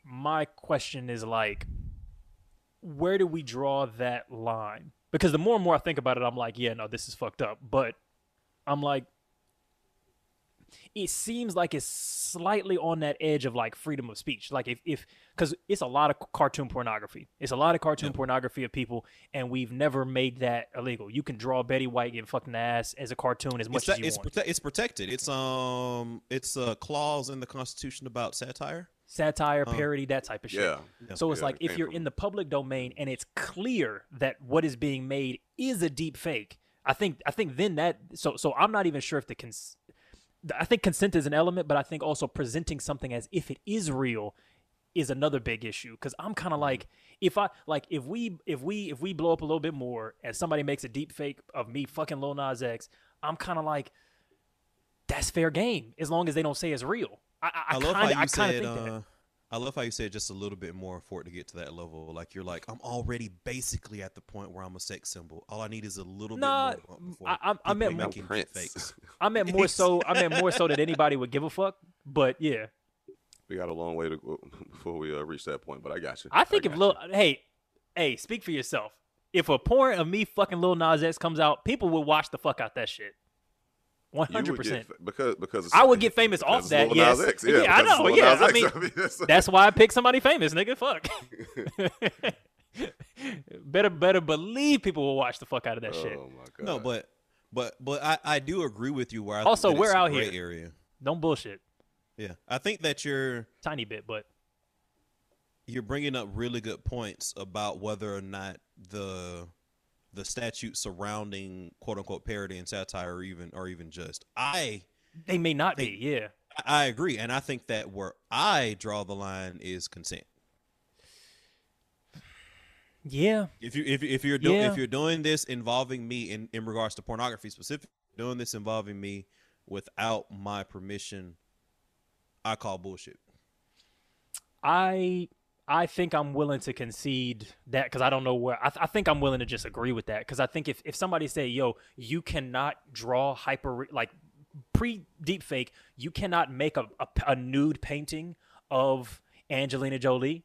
my question is like where do we draw that line? Because the more and more I think about it, I'm like, yeah, no, this is fucked up. But I'm like it seems like it's slightly on that edge of like freedom of speech. Like if if because it's a lot of cartoon pornography. It's a lot of cartoon pornography of people, and we've never made that illegal. You can draw Betty White getting fucked in the ass as a cartoon as much
it's,
as
that-
you
it's,
want.
prote- it's protected. It's um, it's a clause in the Constitution about satire.
Satire, parody, that type of shit.
Yeah.
So it's
Yeah,
like
it
if you're
from-
in the public domain and it's clear that what is being made is a deep fake, I think I think then that so so I'm not even sure if the cons- I think consent is an element, but I think also presenting something as if it is real is another big issue because I'm kind of like if I like if we if we if we blow up a little bit more and somebody makes a deep fake of me fucking Lil Nas X, I'm kind of like that's fair game as long as they don't say it's real. I, I,
I, love
kinda,
how you
I
said.
think that.
Uh, I love how you said just a little bit more for it to get to that level. Like you're like, I'm already basically at the point where I'm a sex symbol. All I need is a little
Nah,
bit more. before
I- I- I meant more-
Prince.
fakes. [LAUGHS]
I meant more so. I meant more so that anybody would give a fuck. But yeah,
We got a long way to go before we uh, reach that point, but I got you.
I think if
got
Lil,
you.
hey, hey, speak for yourself. If a porn of me fucking Lil Nas X comes out, people will watch the fuck out that shit. One
You
hundred
would
percent.
because because
I would get famous off that. Yes,
Nas X.
Yeah, I know.
Lil
Yeah,
Nas
I
X.
mean,
that's- [LAUGHS]
that's why I picked somebody famous, nigga. Fuck. [LAUGHS] better, better believe people will watch the fuck out of that shit.
Oh my god.
no, but but but I I do agree with you. Where I
Also,
think
we're
it's a
out
gray
here.
area.
Don't bullshit.
Yeah, I think that you're
Tiny bit, but
you're bringing up really good points about whether or not the the statutes surrounding quote unquote parody and satire are even are even just. I
they may not
Think-
be. Yeah.
I agree, and I think that where I draw the line is consent.
Yeah.
If you if if you're doing
Yeah.
if you're doing this involving me in in regards to pornography specifically, doing this involving me without my permission, I call bullshit.
I I think I'm willing to concede that because I don't know where I, th- I think I'm willing to just agree with that because I think if, if somebody say yo you cannot draw hyper like pre deep fake you cannot make a, a, a nude painting of Angelina Jolie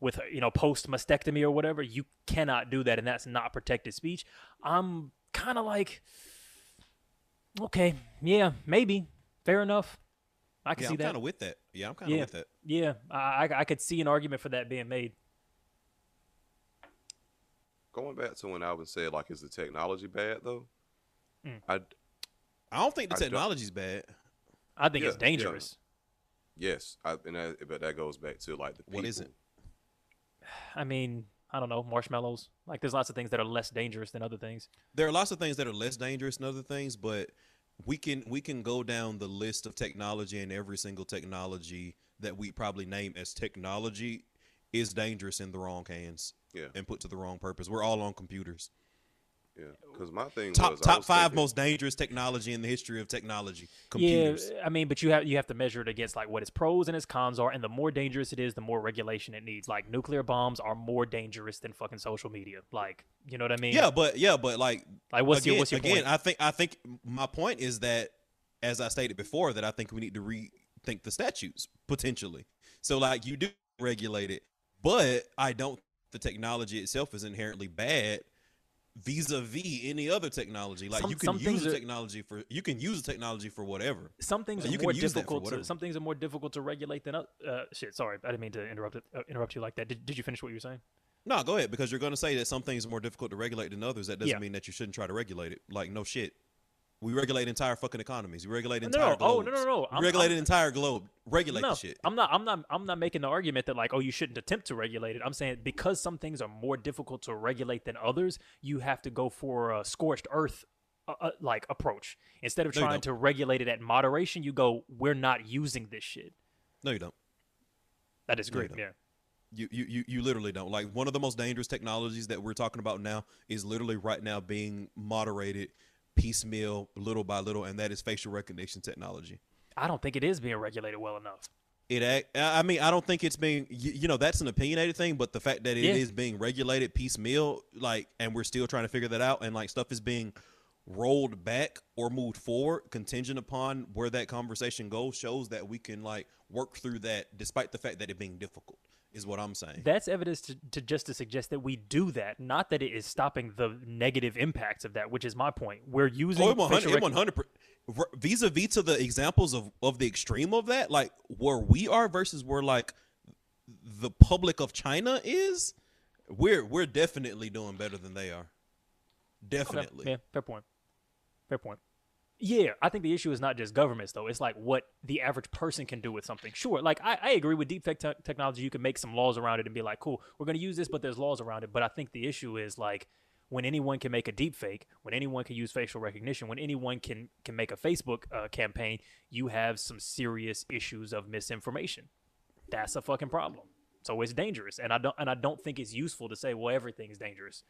with you know post mastectomy or whatever you cannot do that and that's not protected speech. I'm kind of like okay yeah maybe fair enough I can
Yeah,
see
I'm
that
kind of with that. Yeah, I'm kind of
Yeah.
with that.
yeah, I, I I could see an argument for that being made.
Going back to when Alvin said like, is the technology bad though?
Mm.
I
I don't think the
I don't-
technology's bad.
I think
Yeah,
it's
yeah.
dangerous.
Yes, I, and that, but that goes back to like the people.
What is it?
I mean, I don't know, marshmallows. Like, there's lots of things that are less dangerous than other things.
There are lots of things that are less dangerous than other things, but we can we can go down the list of technology and every single technology that we probably name as technology is dangerous in the wrong hands
Yeah,
and put to the wrong purpose. We're all on computers.
Yeah. Because my thing
Top
was
top
was
five
thinking-
most dangerous technology in the history of technology. Computers.
Yeah, I mean, but you have you have to measure it against like what its pros and its cons are, and the more dangerous it is, the more regulation it needs. Like nuclear bombs are more dangerous than fucking social media. Like, you know what I mean?
Yeah, but yeah, but like
Like, what's
again,
your what's your
again,
point?
I think I think my point is that, as I stated before, that I think we need to rethink the statutes potentially. So like you do regulate it, but I don't. The technology itself is inherently bad, vis-a-vis any other technology. Like
Some-
you can use the technology for you can use the technology for whatever.
some things
Like,
are more
use that for
difficult to some things are more difficult to regulate than oth- uh shit sorry i didn't mean to interrupt it, uh, interrupt you like that did, did you finish what you were saying
No, go ahead because you're going to say that some things are more difficult to regulate than others. That doesn't
Yeah.
mean that you shouldn't try to regulate it. Like no shit. We regulate entire fucking economies. We regulate entire
no, oh,
globes.
no, no, no.
We regulate
I'm-
an entire globe. Regulate
no
the shit.
i'm not i'm not i'm not making the argument that like oh you shouldn't attempt to regulate it i'm saying because some things are more difficult to regulate than others you have to go for a scorched earth uh, uh, like approach instead of
No,
trying to regulate it at moderation you go we're not using this shit
No, you don't.
that is
No,
great yeah
You, you you you literally don't. Like one of the most dangerous technologies that we're talking about now is literally right now being moderated piecemeal, little by little, and that is facial recognition technology.
i don't think it is being regulated well enough
It, I mean, I don't think it's being, you, know, that's an opinionated thing, but the fact that it is
Yeah.
being regulated piecemeal, like, and we're still trying to figure that out, and like stuff is being rolled back or moved forward, contingent upon where that conversation goes, shows that we can like work through that, despite the fact that it being difficult, is what I'm saying.
That's evidence to, to just to suggest that we do that, not that it is stopping the negative impacts of that, which is my point. We're using
Oh, 100,
facial
100 vis-a-vis to the examples of, of the extreme of that, like where we are versus where like the public of China is, we're we're definitely doing better than they are.
Okay,
Definitely.
Yeah, fair point. Fair point. Yeah, I think the issue is not just governments though. It's like what the average person can do with something. Sure, like I, I agree with deepfake te- technology. You can make some laws around it and be like, cool, we're going to use this, but there's laws around it. But I think the issue is like when anyone can make a deepfake, when anyone can use facial recognition, when anyone can can make a Facebook uh, campaign, you have some serious issues of misinformation. That's a fucking problem. So it's dangerous, and I don't and I don't think it's useful to say, well, everything's dangerous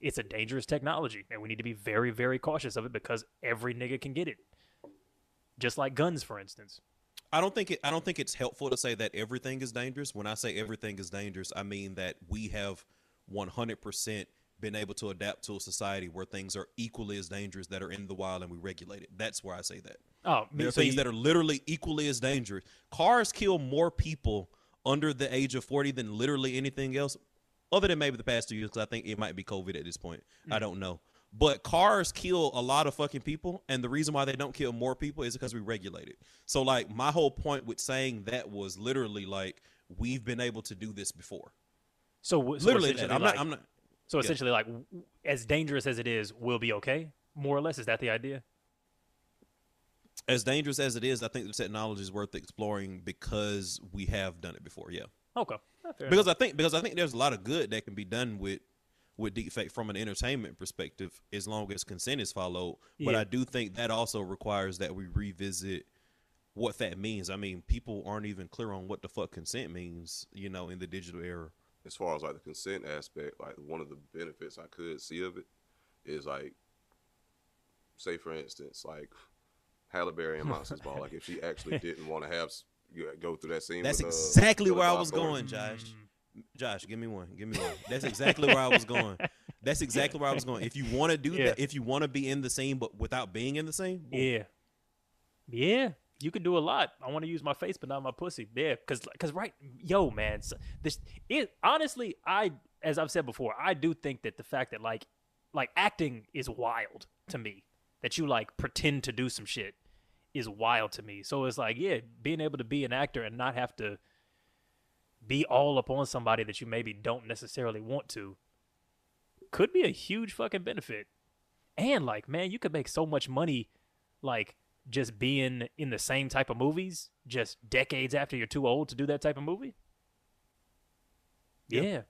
it's a dangerous technology and we need to be very very cautious of it because every nigga can get it just like guns for instance
I don't think it I don't think it's helpful to say that everything is dangerous. When I say everything is dangerous, I mean that we have 100% been able to adapt to a society where things are equally as dangerous that are in the wild and we regulate it. That's where I say that.
oh
There are
so
things
you-
that are literally equally as dangerous. Cars kill more people under the age of 40 than literally anything else, other than maybe the past two years, because I think it might be COVID at this point.
Mm.
I don't know. But cars kill a lot of fucking people, and the reason why they don't kill more people is because we regulate it. So, like, my whole point with saying that was literally like, we've been able to do this before.
so, so
Literally, that. I'm
like,
not. I'm not.
so
yeah.
essentially like as dangerous as it is we'll be okay more or less is that the idea
As dangerous as it is, I think the technology is worth exploring because we have done it before. Yeah.
okay Yeah,
because I think because I think there's a lot of good that can be done with with deepfake from an entertainment perspective as long as consent is followed. But I do think that also requires that we revisit what that means. I mean, people aren't even clear on what the fuck consent means, you know, in the digital era.
as far as like the consent aspect, like one of the benefits I could see of it is like, say for instance, like Halle Berry and Monsters Ball. Like if she actually [LAUGHS] didn't want to have s- you go through that scene.
That's
with, uh,
exactly
Philip
where I was
Althorpe.
going, Josh. Josh, give me one. Give me one. That's exactly where I was going. That's exactly where I was going. If you want to do
Yeah.
that, if you want to be in the scene but without being in the scene, boom.
yeah yeah you could do a lot i want to use my face but not my pussy yeah because because right yo man so this it honestly i as i've said before i do think that the fact that like like acting is wild to me that you like pretend to do some shit is wild to me so it's like yeah being able to be an actor and not have to be all up on somebody that you maybe don't necessarily want to could be a huge fucking benefit and like man you could make so much money like just being in the same type of movies just decades after you're too old to do that type of movie.
Yeah.
yeah.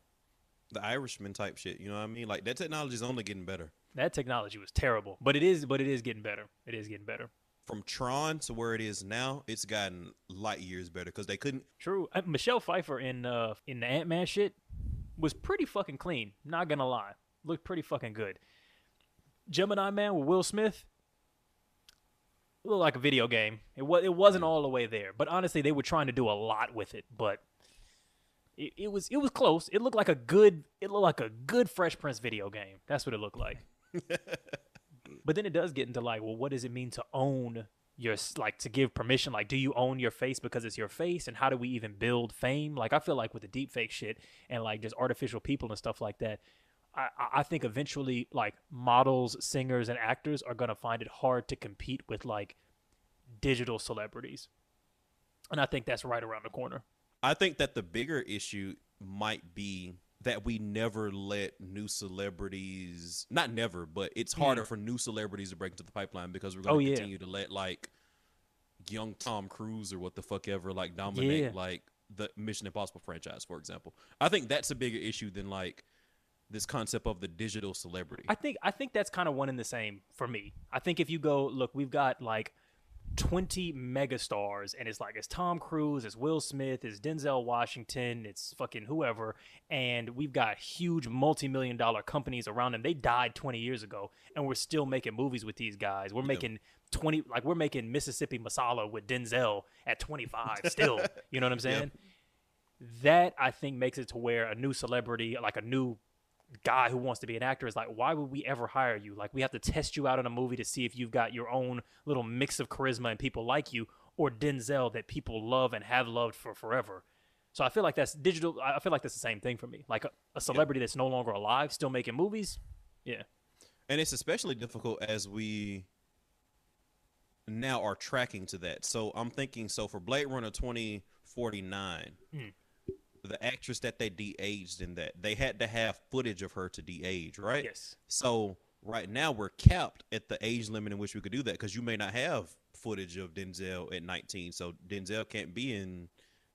The Irishman type shit. You know what I mean? Like that technology is only getting better.
That technology was terrible, but it is but it is getting better. It is getting better.
From Tron to where it is now, it's gotten light years better because they couldn't.
True. Uh, Michelle Pfeiffer in uh in the Ant Man shit was pretty fucking clean. Not gonna lie, looked pretty fucking good. Gemini Man with Will Smith looked like a video game. It was it wasn't all the way there, but honestly, they were trying to do a lot with it. But it, it was it was close. It looked like a good it looked like a good Fresh Prince video game. That's what it looked like. [LAUGHS] but then it does get into like, well, what does it mean to own your like to give permission? Like, do you own your face because it's your face? And how do we even build fame? Like, I feel like with the deep fake shit and like just artificial people and stuff like that. I, I- think eventually, like models, singers, and actors are gonna find it hard to compete with like digital celebrities, and I think that's right around the corner.
I think that the bigger issue might be that we never let new celebrities not never, but it's harder for new celebrities to break into the pipeline because we're gonna
Hmm. Oh, yeah.
continue to let like young Tom Cruise or what the fuck ever like dominate
Yeah.
like the Mission Impossible franchise, for example. I think that's a bigger issue than like this concept of the digital celebrity.
I think I think that's kind of one and the same for me. I think if you go look, we've got like 20 megastars and it's like it's Tom Cruise, it's Will Smith, it's Denzel Washington, it's fucking whoever and we've got huge multi-million dollar companies around them. They died 20 years ago and we're still making movies with these guys. We're making 20 like we're making Mississippi Masala with Denzel at 25 [LAUGHS] still. you know what I'm saying? That I think makes it to where a new celebrity, like a new guy who wants to be an actor is like, why would we ever hire you? Like, we have to test you out in a movie to see if you've got your own little mix of charisma and people like you, or Denzel that people love and have loved for forever. So I feel like that's digital. I feel like that's the same thing for me. Like a, a celebrity that's no longer alive, still making movies. Yeah.
And it's especially difficult as we now are tracking to that. So I'm thinking so for Blade Runner 2049,
Mm.
The actress that they de-aged in that, they had to have footage of her to de-age, right?
Yes.
So right now we're capped at the age limit in which we could do that because you may not have footage of Denzel at 19. So Denzel can't be in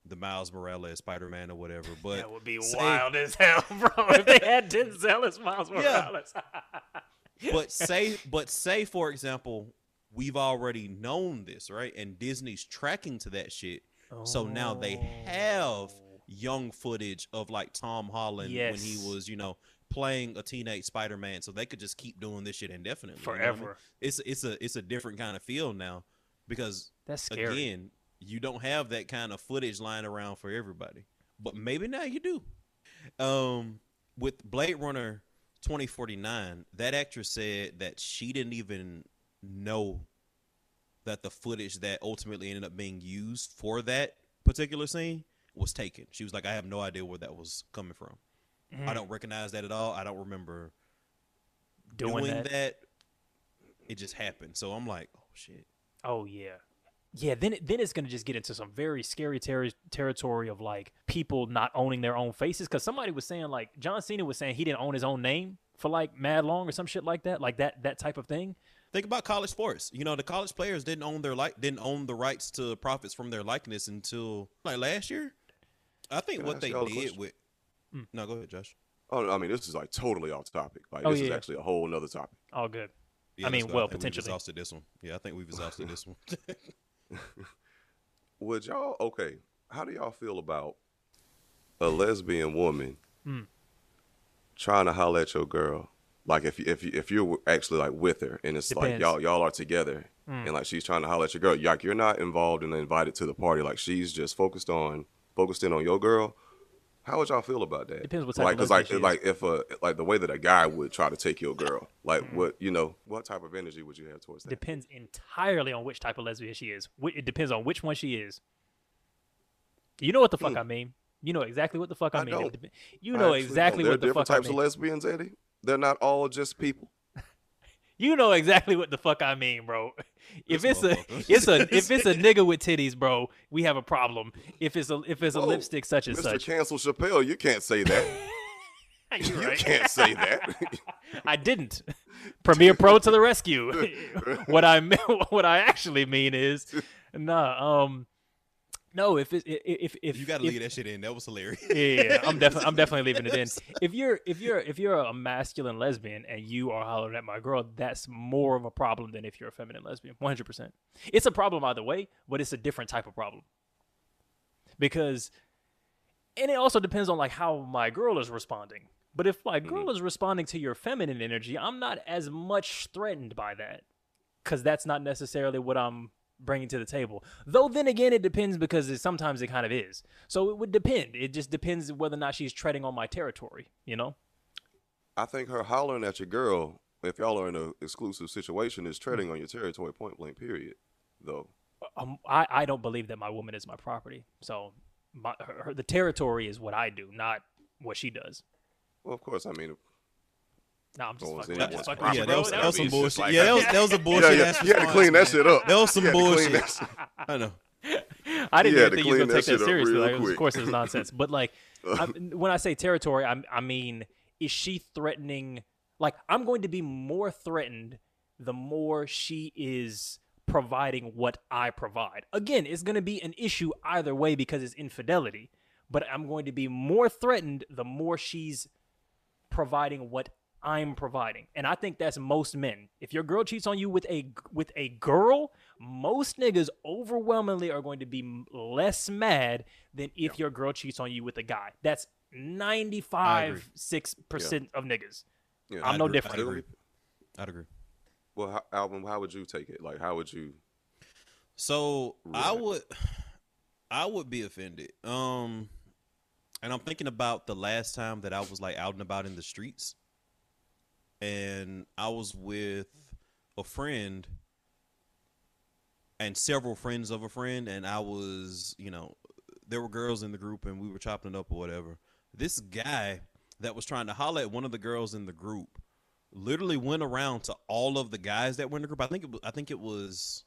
the Miles Morales Spider-Man or whatever. But
that would be
say-
wild as hell, [LAUGHS] bro. if they had Denzel as Miles [LAUGHS]
Yeah.
Morales. [LAUGHS]
but say but say for example we've already known this right and disney's tracking to that shit so now they have oh. Young footage of like tom holland when he was you know playing a teenage spider-man so they could just keep doing this shit indefinitely you know I mean?
forever.
it's it's a it's a different kind of feel now because
That's scary.
again you don't have that kind of footage lying around for everybody but maybe now you do um with blade runner 2049 that actress said that she didn't even know that the footage that ultimately ended up being used for that particular scene was taken she was like i have no idea where that was coming from
Mm.
i don't recognize that at all i don't remember
doing,
doing,
that.
that. it just happened so i'm like oh shit
Oh yeah, yeah. Then then it's gonna just get into some very scary terri territory of like people not owning their own faces. Because somebody was saying like John Cena was saying he didn't own his own name for like mad long or some shit like that, like that that type of thing.
Think about college sports. You know, the college players didn't own their like didn't own the rights to profits from their likeness until like last year. I think
Can
what
ask
they did
question?
with. No, go ahead, Josh.
Oh, I mean, this is like totally off topic. Like
Oh,
this is actually a whole nother topic.
All good.
Yeah,
I mean,
let's
well,
think
potentially.
we've exhausted this one. Yeah, I think we've exhausted this one. [LAUGHS]
Would y'all okay? How do y'all feel about a lesbian woman
Mm.
trying to holler at your girl? Like if you, if you, if you're actually like with her and it's like y'all y'all are together
Mm.
and like she's trying to holler at your girl, like you're not involved and invited to the party. Like she's just focused on focused in on your girl. How would y'all feel about that?
Depends what type
like,
of
like, like if a like the way that a guy would try to take your girl, like
Mm.
what you know, what type of energy would you have towards that?
Depends entirely on which type of lesbian she is. It depends on which one she is. You know what the fuck
Hmm.
I mean. You know exactly what the fuck I,
I
mean.
Don't.
You know exactly
There are
what the
different
fuck I
types of lesbians, Eddie. They're not all just people.
You know exactly what the fuck I mean, bro. [LAUGHS] If it's a it's a if it's a [LAUGHS] nigga with titties, bro, we have a problem. If it's a if it's a
Whoa,
lipstick such and
Mr.
such,
Cancel Chappelle, you can't say that. [LAUGHS] You
right.
can't say that.
I didn't, Premiere Pro to the rescue. what I what I actually mean is, nah, um, no. If it, if if
You gotta leave that shit in. That was hilarious.
yeah, I'm definitely I'm definitely leaving it in. [LAUGHS] If you're if you're if you're a masculine lesbian and you are hollering at my girl, that's more of a problem than if you're a feminine lesbian. 100. percent It's a problem either way, but it's a different type of problem because, and it also depends on like how my girl is responding. But if my girl mm-hmm. is responding to your feminine energy, I'm not as much threatened by that because that's not necessarily what I'm bringing to the table. Though then again, it depends because it, sometimes it kind of is. So it would depend. It just depends whether or not she's treading on my territory. You know?
I think her hollering at your girl, if y'all are in an exclusive situation, is treading on your territory, point blank. Period. Though.
Um, I I don't believe that my woman is my property. So my her, her, the territory is what I do, not what she does.
Well, of course. I mean,
No, I'm just
Well,
fucking.
then
I'm
that's
fucking
yeah, that was, that
That
was some bullshit.
like-
yeah, that was that was a [LAUGHS] bullshit.
yeah, yeah,
ass [LAUGHS]
you had to clean that shit up.
That was some
You had to clean
bullshit.
that shit-
I know. [LAUGHS]
I didn't even think he was gonna take
shit
that seriously. Like, was- of
quick.
course, it's nonsense. But like, I, when I say territory, I, I mean, is she threatening? Like, I'm going to be more threatened the more she is providing what I provide. Again, it's going to be an issue either way because it's infidelity. But I'm going to be more threatened the more she's providing what I'm providing. And I think that's most men. If your girl cheats on you with a with a girl, most niggas overwhelmingly are going to be less mad than if your girl cheats on you with a guy. That's 95 6% of niggas.
Yeah,
I'm
I
no
agree.
different.
I'd agree. I'd agree.
Well, how, Alvin, how would you take it? Like, how would you?
So I would, I would be offended. Um, and I'm thinking about the last time that I was like out and about in the streets, and I was with a friend and several friends of a friend, and I was, you know, there were girls in the group, and we were chopping it up or whatever. This guy that was trying to holler at one of the girls in the group literally went around to all of the guys that were in the group. I think it was, I think it was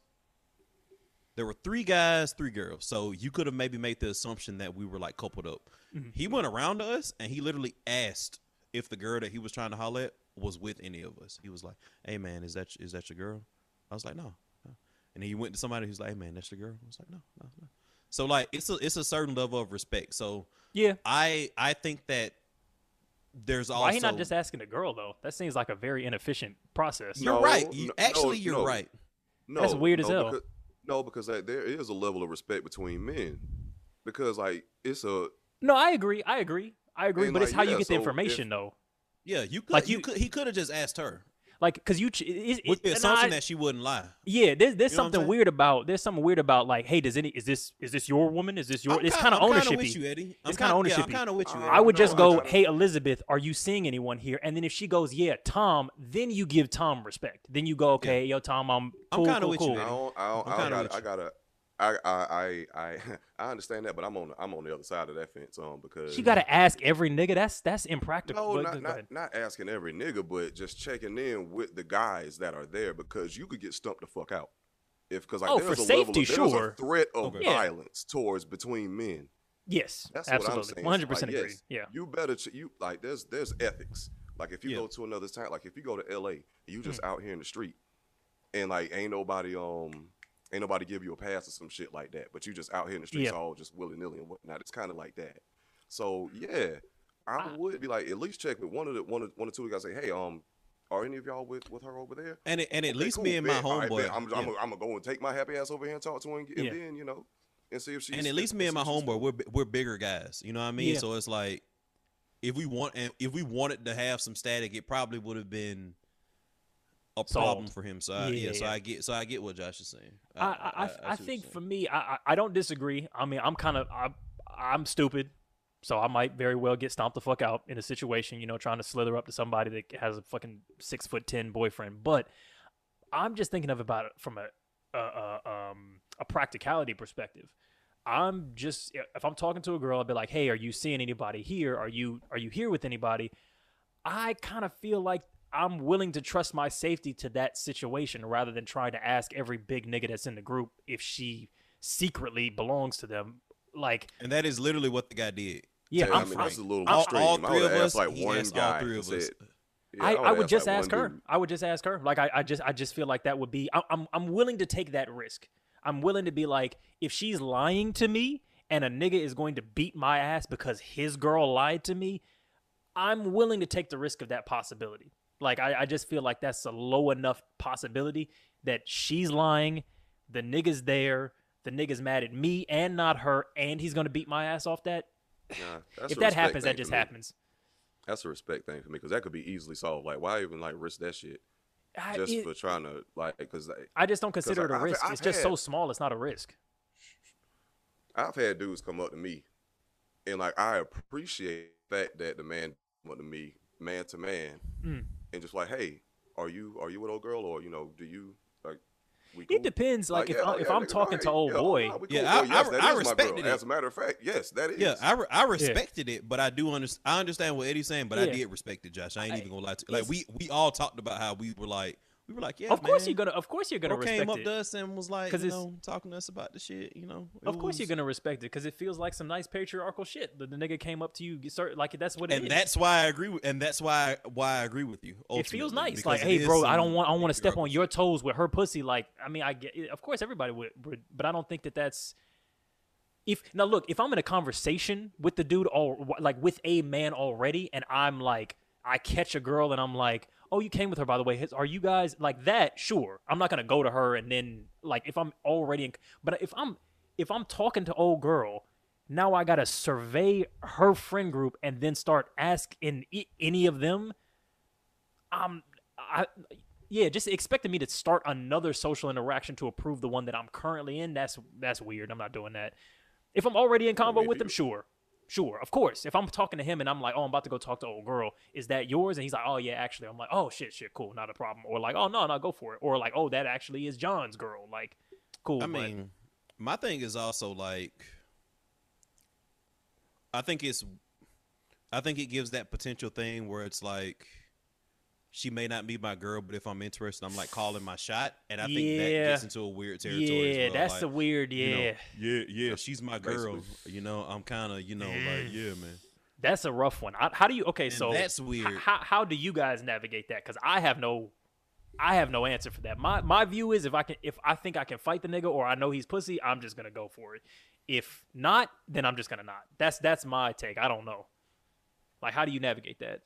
there were three guys, three girls. So you could have maybe made the assumption that we were like coupled up. Mm-hmm. He went around to us and he literally asked if the girl that he was trying to holler at was with any of us. He was like, "Hey man, is that is that your girl?" I was like, "No." no." And he went to somebody who's like, "Hey man, that's your girl." I was like, "No, no, no." So like it's a it's a certain level of respect. So
Yeah.
I I think that there's also
Why he not just asking a girl though? That seems like a very inefficient process.
You're
No,
right. You,
no,
actually,
no,
you're
no.
right.
No,
That's weird as hell.
Because, no, because like, there is a level of respect between men, because like it's a
No, I agree. I agree. I agree.
And,
but it's
like,
how you
yeah,
get the information
if-
though.
Yeah, you could.
Like,
Like you,
you-
could. He could have just asked her
Like, cause you, ch- it, it,
with the assumption
I-
that she wouldn't lie.
Yeah, there's there's
You know
something weird about there's something weird about like, hey, does any is this is this your woman? Is this your?
I'm
it's kind of
I'm kinda
ownership.
with you, Eddie. I'm
It's kinda
Yeah,
ownership-y.
I'm kind of with you. Eddie.
I would
No,
just
I
go,
gotta-
hey Elizabeth, are you seeing anyone here? And then if she goes, yeah, Tom, then you give Tom respect. Then you go, okay, yo, Tom, I'm
I'm
cool,
kinda
cool,
with you,
cool.
I
Eddie.
don't, I don't,
I'm kinda
don't
with
gotta, I gotta, I, I, I, I, [LAUGHS] I understand that, but I'm on, I'm on the other side of that fence, um, because
She gotta ask every nigga. That's that's impractical.
No, not not, not asking every nigga, but just checking in with the guys that are there because you could get stumped the fuck out. If because like
Oh,
there's
for
a level of, there's
sure.
a threat of
Okay.
Violence towards between men.
Yes,
That's what I'm
absolutely,
saying.
one hundred percent agree.
yes,
Yeah,
You better ch- you like there's there's ethics. Like if you
Yeah.
go to another town, like if you go to L.A. and you just
Mm.
out here in the street, and like ain't nobody um ain't nobody give you a pass or some shit like that, but you just out here in the streets
Yeah.
all just willy nilly and whatnot. It's kind of like that. So yeah, I would be like at least check with one of the one of one or two guys. Say, hey, um, are any of y'all with with her over there?
And it, and at
Okay,
least
cool,
me and my
right,
homeboy.
bet. I'm,
yeah.
I'm, I'm gonna go and take my happy ass over here and talk to her, and, and
Yeah.
then you know, and see if she's
and at least me and my
see if she's
homeboy, we're we're bigger guys. You know what I mean?
Yeah.
So it's like if we want and if we wanted to have some static, it probably would have been a problem for him. So I,
Yeah,
yeah, so. I get so I get what Josh is saying.
I I, I, I think for me, I, I I don't disagree. I mean, I'm kind of I, I'm stupid, so I might very well get stomped the fuck out in a situation, you know, trying to slither up to somebody that has a fucking six foot ten boyfriend. But I'm just thinking of about it from a a, a um a practicality perspective. I'm just if I'm talking to a girl, I'd be like, "Hey, are you seeing anybody here? Are you are you here with anybody?" I kind of feel like I'm willing to trust my safety to that situation rather than trying to ask every big nigga that's in the group if she secretly belongs to them. Like,
and that is literally what the guy did.
yeah,
Yeah, I
I'm,
mean
I'm-
that's a little
I'm-
All,
extreme.
all three
would
of us,
like
he
one
asked
guy
all three of us.
said, Yeah,
I, I would just
like,
ask her.
dude.
I would just ask her. Like I, I just I just feel like that would be I, I'm I'm willing to take that risk. I'm willing to be like if she's lying to me and a nigga is going to beat my ass because his girl lied to me, I'm willing to take the risk of that possibility. Like I, I just feel like that's a low enough possibility that she's lying, the nigga's there, the nigga's mad at me and not her, and he's gonna beat my ass off that.
Nah, [SIGHS]
if that happens, that just happens.
That's a respect thing for me because that could be easily solved. Like, why even like risk that shit
I,
just
it-
for trying to like? Because
I just don't consider it a
I've-
risk.
I've
it's just so small. It's not a risk.
I've had dudes come up to me, and like I appreciate the fact that the man come up to me, man to man,
Mm.
And just like, hey, are you are you an old girl or you know do you like? We
It depends. Like, if
yeah,
I, if
yeah,
I'm
nigga,
talking
no,
to old
yeah,
boy,
nah, we
Yeah,
cool.
I-
yes,
I-
that
I
is my
respected
girl.
it.
As a matter of fact, yes, that is.
Yeah, I, re- I respected it, but I do understand. I understand what Eddie's saying, but I did respect it, Josh. I ain't
I-
even gonna lie to you. Like we we all talked about how we were like we were like, yeah,
of course
man.
you're gonna. Of course you're gonna
Bro came up
it.
to us and was like, you know, talking to us about the shit. You know, It
Of course you're gonna respect it because it feels like some nice patriarchal shit. The, the nigga came up to you, start, like that's what it
and
is.
that's why I agree with, and that's why why I agree with you.
it feels nice. Like, hey, bro, I don't want. I want to step on your toes with her pussy. Like, I mean, I get. Of course, everybody would, would, but I don't think that that's. If now look, if I'm in a conversation with the dude or like with a man already, and I'm like, I catch a girl and I'm like, oh, you came with her by the way. His- Are you guys like that? Sure, I'm not gonna go to her and then like if I'm already in, but if I'm if I'm talking to old girl. Now I gotta survey her friend group and then start asking i- any of them um I yeah, just expecting me to start another social interaction to approve the one that I'm currently in, that's that's weird. I'm not doing that. If I'm already in combo
mean,
with them, sure. Sure, of course. If I'm talking to him and I'm like, "Oh, I'm about to go talk to old girl," is that yours? And he's like, "Oh yeah, actually." I'm like, "Oh shit, shit, cool, not a problem." Or like, "Oh no, no, go for it." Or like, "Oh, that actually is John's girl." Like, cool.
I mean, my thing is also like, I think it's, I think it gives that potential thing where it's like, she may not be my girl, but if I'm interested, I'm like calling my shot, and I think that gets into a weird territory. as
yeah,
well.
that's
like,
a weird. Yeah,
you know, yeah, yeah, she's my girl.
basically.
You know, I'm kind of, you know, like, yeah, man.
that's a rough one. I, how do you? Okay,
And
so
that's
h-
weird.
How, how do you guys navigate that? Because I have no, I have no answer for that. My my view is if I can, if I think I can fight the nigga or I know he's pussy, I'm just gonna go for it. If not, then I'm just gonna not. That's that's my take. I don't know. Like, how do you navigate that?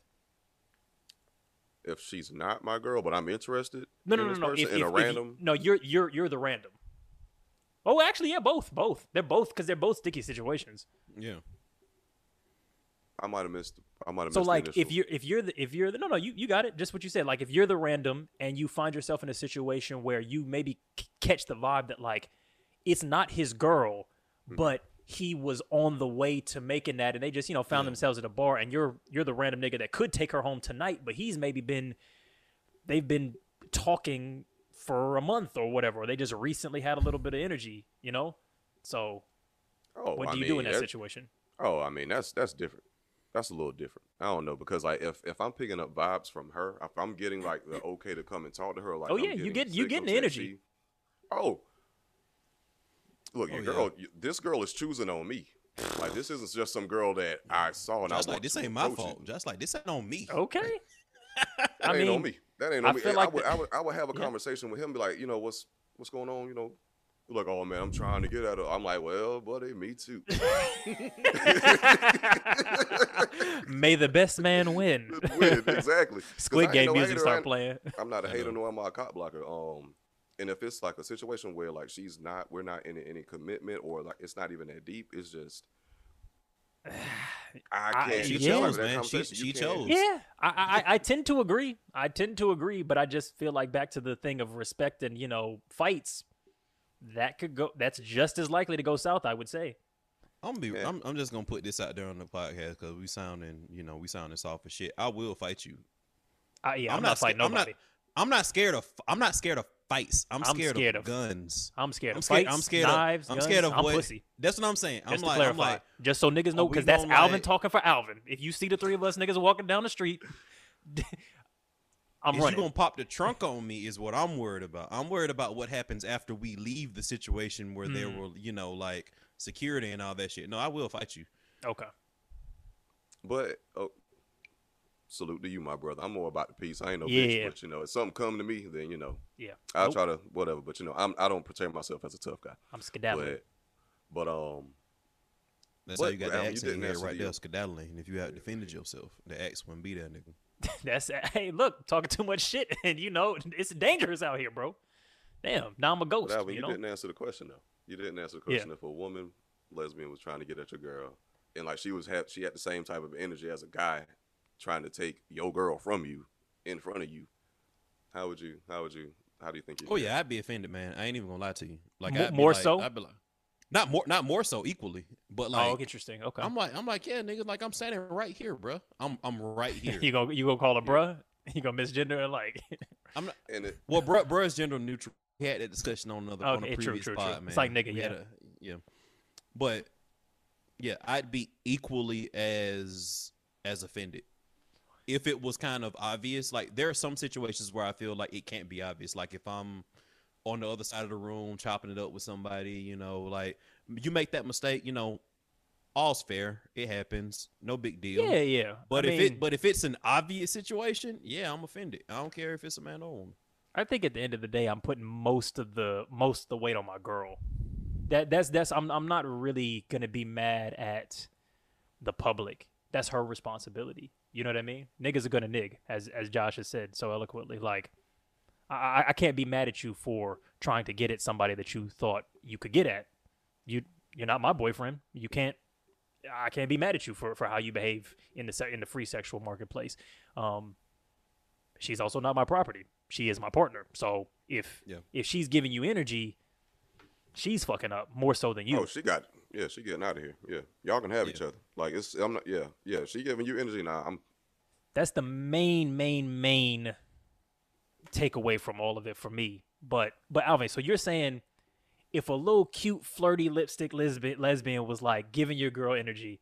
If she's not my girl, but I'm interested.
No,
in
no, no,
this
no.
person
If,
in
if-
a
if you-
random,
no, you're you're you're the random. Oh, actually, yeah, both, both. They're both because they're both sticky situations.
Yeah.
I might have missed. I might have missed So
like
the
if you're if you're the if you're the no no you you got it just what you said like if you're the random and you find yourself in a situation where you maybe c- catch the vibe that like it's not his girl
Mm-hmm.
but he was on the way to making that and they just you know found
Yeah.
themselves at a bar and you're you're the random nigga that could take her home tonight but he's maybe been they've been talking for a month or whatever or they just recently had a little bit of energy you know so
oh,
what
I
do you
mean,
do in that situation
Oh, I mean that's that's different. That's a little different. I don't know because like if if I'm picking up vibes from her, if I'm getting like the okay to come and talk to her, like
Oh, yeah, you get- you getting energy.
she- oh, look,
Oh,
your
yeah.
girl, you, this girl is choosing on me. Like this isn't just some girl that I saw and
Just
I
was
like
this ain't my fault.
you.
Just like this ain't on me.
okay [LAUGHS]
That
I
ain't
mean
on me. That ain't
I
on me.
feel
And
like
I would,
the-
I would, I would have a
Yeah.
conversation with him, be like, you know, what's what's going on? You know, like, oh man, I'm trying to get out her. I'm like, well, buddy, me too. [LAUGHS]
May the best man win. [LAUGHS]
Win, exactly. 'Cause I
Squid Game
no
music start playing.
I'm not a hater nor am I a cop blocker. Um, and if it's like a situation where like she's not, we're not in any commitment, or like it's not even that deep. It's just [SIGHS] I
I-
can't.
She
it's
chose,
man. She-
conversation. You
she
can't-
chose.
Yeah, I, I I tend to agree. I tend to agree, but I just feel like back to the thing of respect and you know fights. That could go. That's just as likely to go south. I would say.
I'm gonna be.
Yeah.
I'm, I'm just gonna put this out there on the podcast because we sounding, you know, we sounding soft as shit. I will fight you.
Uh, yeah, I'm,
I'm
not,
not
fighting
sca- I'm
nobody.
not- I'm not scared of. I'm not scared of fights. I'm
I'm
scared,
scared
of,
of-
guns.
I'm scared
I'm
of
scared.
fights,
I'm scared
knives,
of. I'm scared of
I'm
what.
pussy.
That's what I'm saying. I'm
Just to
like. I'm
clarify,
like.
just so niggas know, because that's
gonna,
Alvin
like-
talking for Alvin. If you see the three of us niggas walking down the street, [LAUGHS] I'm
Is you
running.
gonna pop the trunk on me? Is what I'm worried about. I'm worried about what happens after we leave the situation where there
Hmm.
were, you know, like security and all that shit. No, I will fight you.
Okay.
But oh, salute to you, my brother. I'm more about the peace. I ain't no
Yeah.
bitch, but you know, if something come to me, then you know,
Yeah.
I'll
Nope.
try to whatever. But you know, I'm I don't portray myself as a tough guy.
I'm skedaddling.
But but um,
That's
What?
how you got
Well,
the
you
accent in
didn't
your head right
the-
there, skedaddling. And if you had defended yourself, the axe wouldn't be there, nigga. [LAUGHS]
That's hey, look, talking too much shit, [LAUGHS] and you know it's dangerous out here, bro. Damn, now I'm a
but
ghost.
Alvin,
you
you
know,
didn't answer the question though. You didn't answer the
Yeah.
question if a woman lesbian was trying to get at your girl, and like she was had she had the same type of energy as a guy trying to take your girl from you in front of you. How would you? How would you? How do you think? you
Oh yeah, I'd be offended, man. I ain't even gonna lie to you. Like
Mo-
I'd
more
like-
so?
I'd be like, not more, not more so equally, but oh, like
oh, interesting. Okay,
I'm like, I'm like, yeah, nigga, like I'm standing right here, bro. I'm, I'm right [LAUGHS] here.
you go, you go call her bruh. [LAUGHS] You gonna misgender and like, [LAUGHS]
I'm not.
And it,
Well, bro, bro is gender neutral. We had that discussion on another on a
Okay, true,
previous
true, true.
pod,
It's
man.
like nigga,
We
yeah.
a- yeah. But yeah, I'd be equally as as offended if it was kind of obvious. Like there are some situations where I feel like it can't be obvious. Like if I'm on the other side of the room chopping it up with somebody, you know, like you make that mistake, you know, all's fair. It happens. No big deal.
yeah, yeah.
But
I
if
mean,
it but if it's an obvious situation, yeah, I'm offended. I don't care if it's a man or a woman.
I think at the end of the day, I'm putting most of the most of the weight on my girl. That that's that's I'm I'm not really gonna be mad at the public. That's her responsibility. You know what I mean? Niggas are gonna nig, as as Josh has said so eloquently. Like, I I- can't be mad at you for trying to get at somebody that you thought you could get at. You you're not my boyfriend. You can't. I can't be mad at you for, for how you behave in the se- in the free sexual marketplace. Um, she's also not my property. She is my partner. So if
Yeah.
if she's giving you energy, she's fucking up more so than you.
oh, she got yeah, she getting out of here. Yeah, y'all can have
Yeah.
each other. Like it's I'm not yeah yeah. She giving you energy now. I'm
That's the main main main takeaway from all of it for me. But but Alvin, so you're saying if a little cute flirty lipstick lesbian lesbian was like giving your girl energy,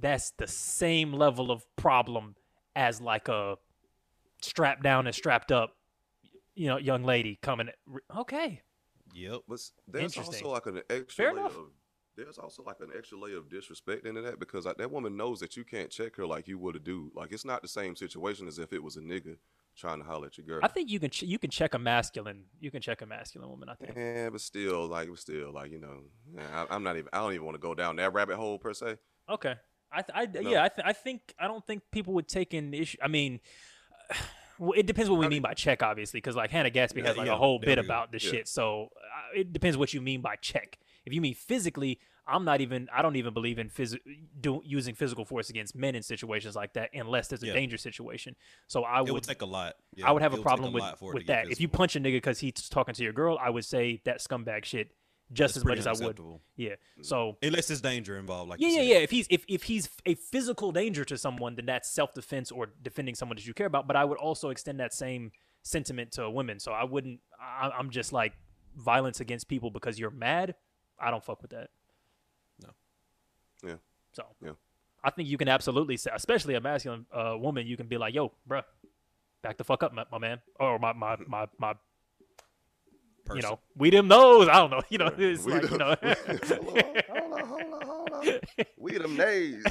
that's the same level of problem as like a strapped down and strapped up, you know, young lady coming. Okay,
Yep.
But there's also like an extra
Fair
layer
enough.
of there's also like an extra layer of disrespect into that because like, that woman knows that you can't check her like you would a dude. Like it's not the same situation as if it was a nigga trying to holler at your girl.
I think you can ch- you can check a masculine you can check a masculine woman. I think.
Yeah, but still, like, was still like you know, I, I'm not even. I don't even want to go down that rabbit hole per se.
Okay. I, th- I
No.
yeah, I, th- I think I don't think people would take an issue. I mean, it depends what we
How do-
mean by check, obviously, because like Hannah Gadsby
Yeah,
has like
yeah,
a whole
there
bit about the
Yeah.
shit. So uh, it depends what you mean by check. If you mean physically, I'm not even. I don't even believe in phys- do, using physical force against men in situations like that, unless there's a
Yeah.
danger situation. So I
It
would.
would take a lot. Yeah,
I would have
it
a problem with,
lot for it to
with that. If you punch a nigga because he's talking to your girl, I would say that scumbag shit just
That's
as much as I would. Yeah. So
unless there's danger involved, like
yeah, yeah, yeah. If he's if, if he's a physical danger to someone, then that's self defense or defending someone that you care about. But I would also extend that same sentiment to women. So I wouldn't. I, I'm just like violence against people because you're mad. I don't fuck with that.
No.
Yeah.
So
Yeah.
I think you can absolutely say, especially a masculine uh, woman, you can be like, "Yo, bruh, back the fuck up, my, my man," or my my my my. You know, we them knows. I don't know. [LAUGHS] You know, it's
We
like you
them-
know. [LAUGHS] [LAUGHS]
hold on, hold on, hold on, hold on. We them nays.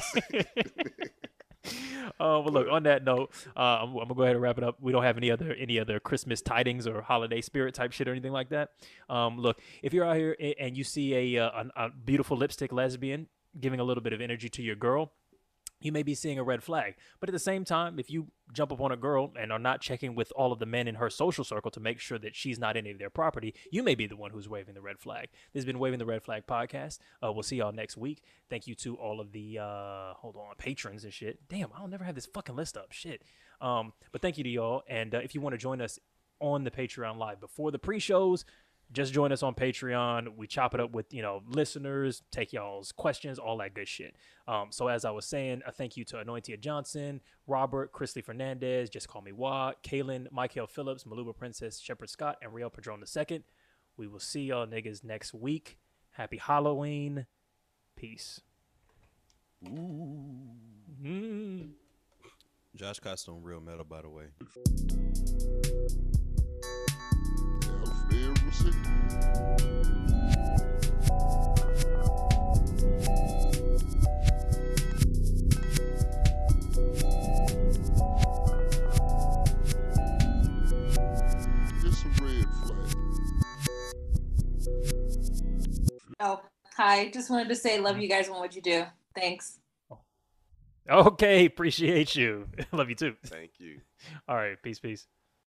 Uh, but look, on that note, uh, I'm, I'm gonna go ahead and wrap it up. We don't have any other any other Christmas tidings or holiday spirit type shit or anything like that. Um, look, if you're out here a- and you see a, uh, a, a beautiful lipstick lesbian giving a little bit of energy to your girl, you may be seeing a red flag. But at the same time, if you jump upon a girl and are not checking with all of the men in her social circle to make sure that she's not any of their property, you may be the one who's waving the red flag. This has been Waving the Red Flag podcast. Uh, we'll see y'all next week. Thank you to all of the uh, hold on patrons and shit. Damn, I'll never have this fucking list up. Shit. Um, but thank you to y'all. And uh, if you want to join us on the Patreon live before the pre-shows, just join us on Patreon. We chop it up with you know listeners, take y'all's questions, all that good shit. Um, so as I was saying, a thank you to Anointia Johnson, Robert, Chrisley Fernandez, just call me Watt, Kaylin, Michael Phillips, Maluba Princess, Shepard Scott, and Real Padron II. We will see y'all niggas next week. Happy Halloween. Peace. Mm.
Josh Costume, real metal, by the way.
Oh, hi. Just wanted to say love you guys and what you do. Thanks.
Okay, appreciate you. [LAUGHS] love you too.
Thank you.
All right, peace, peace.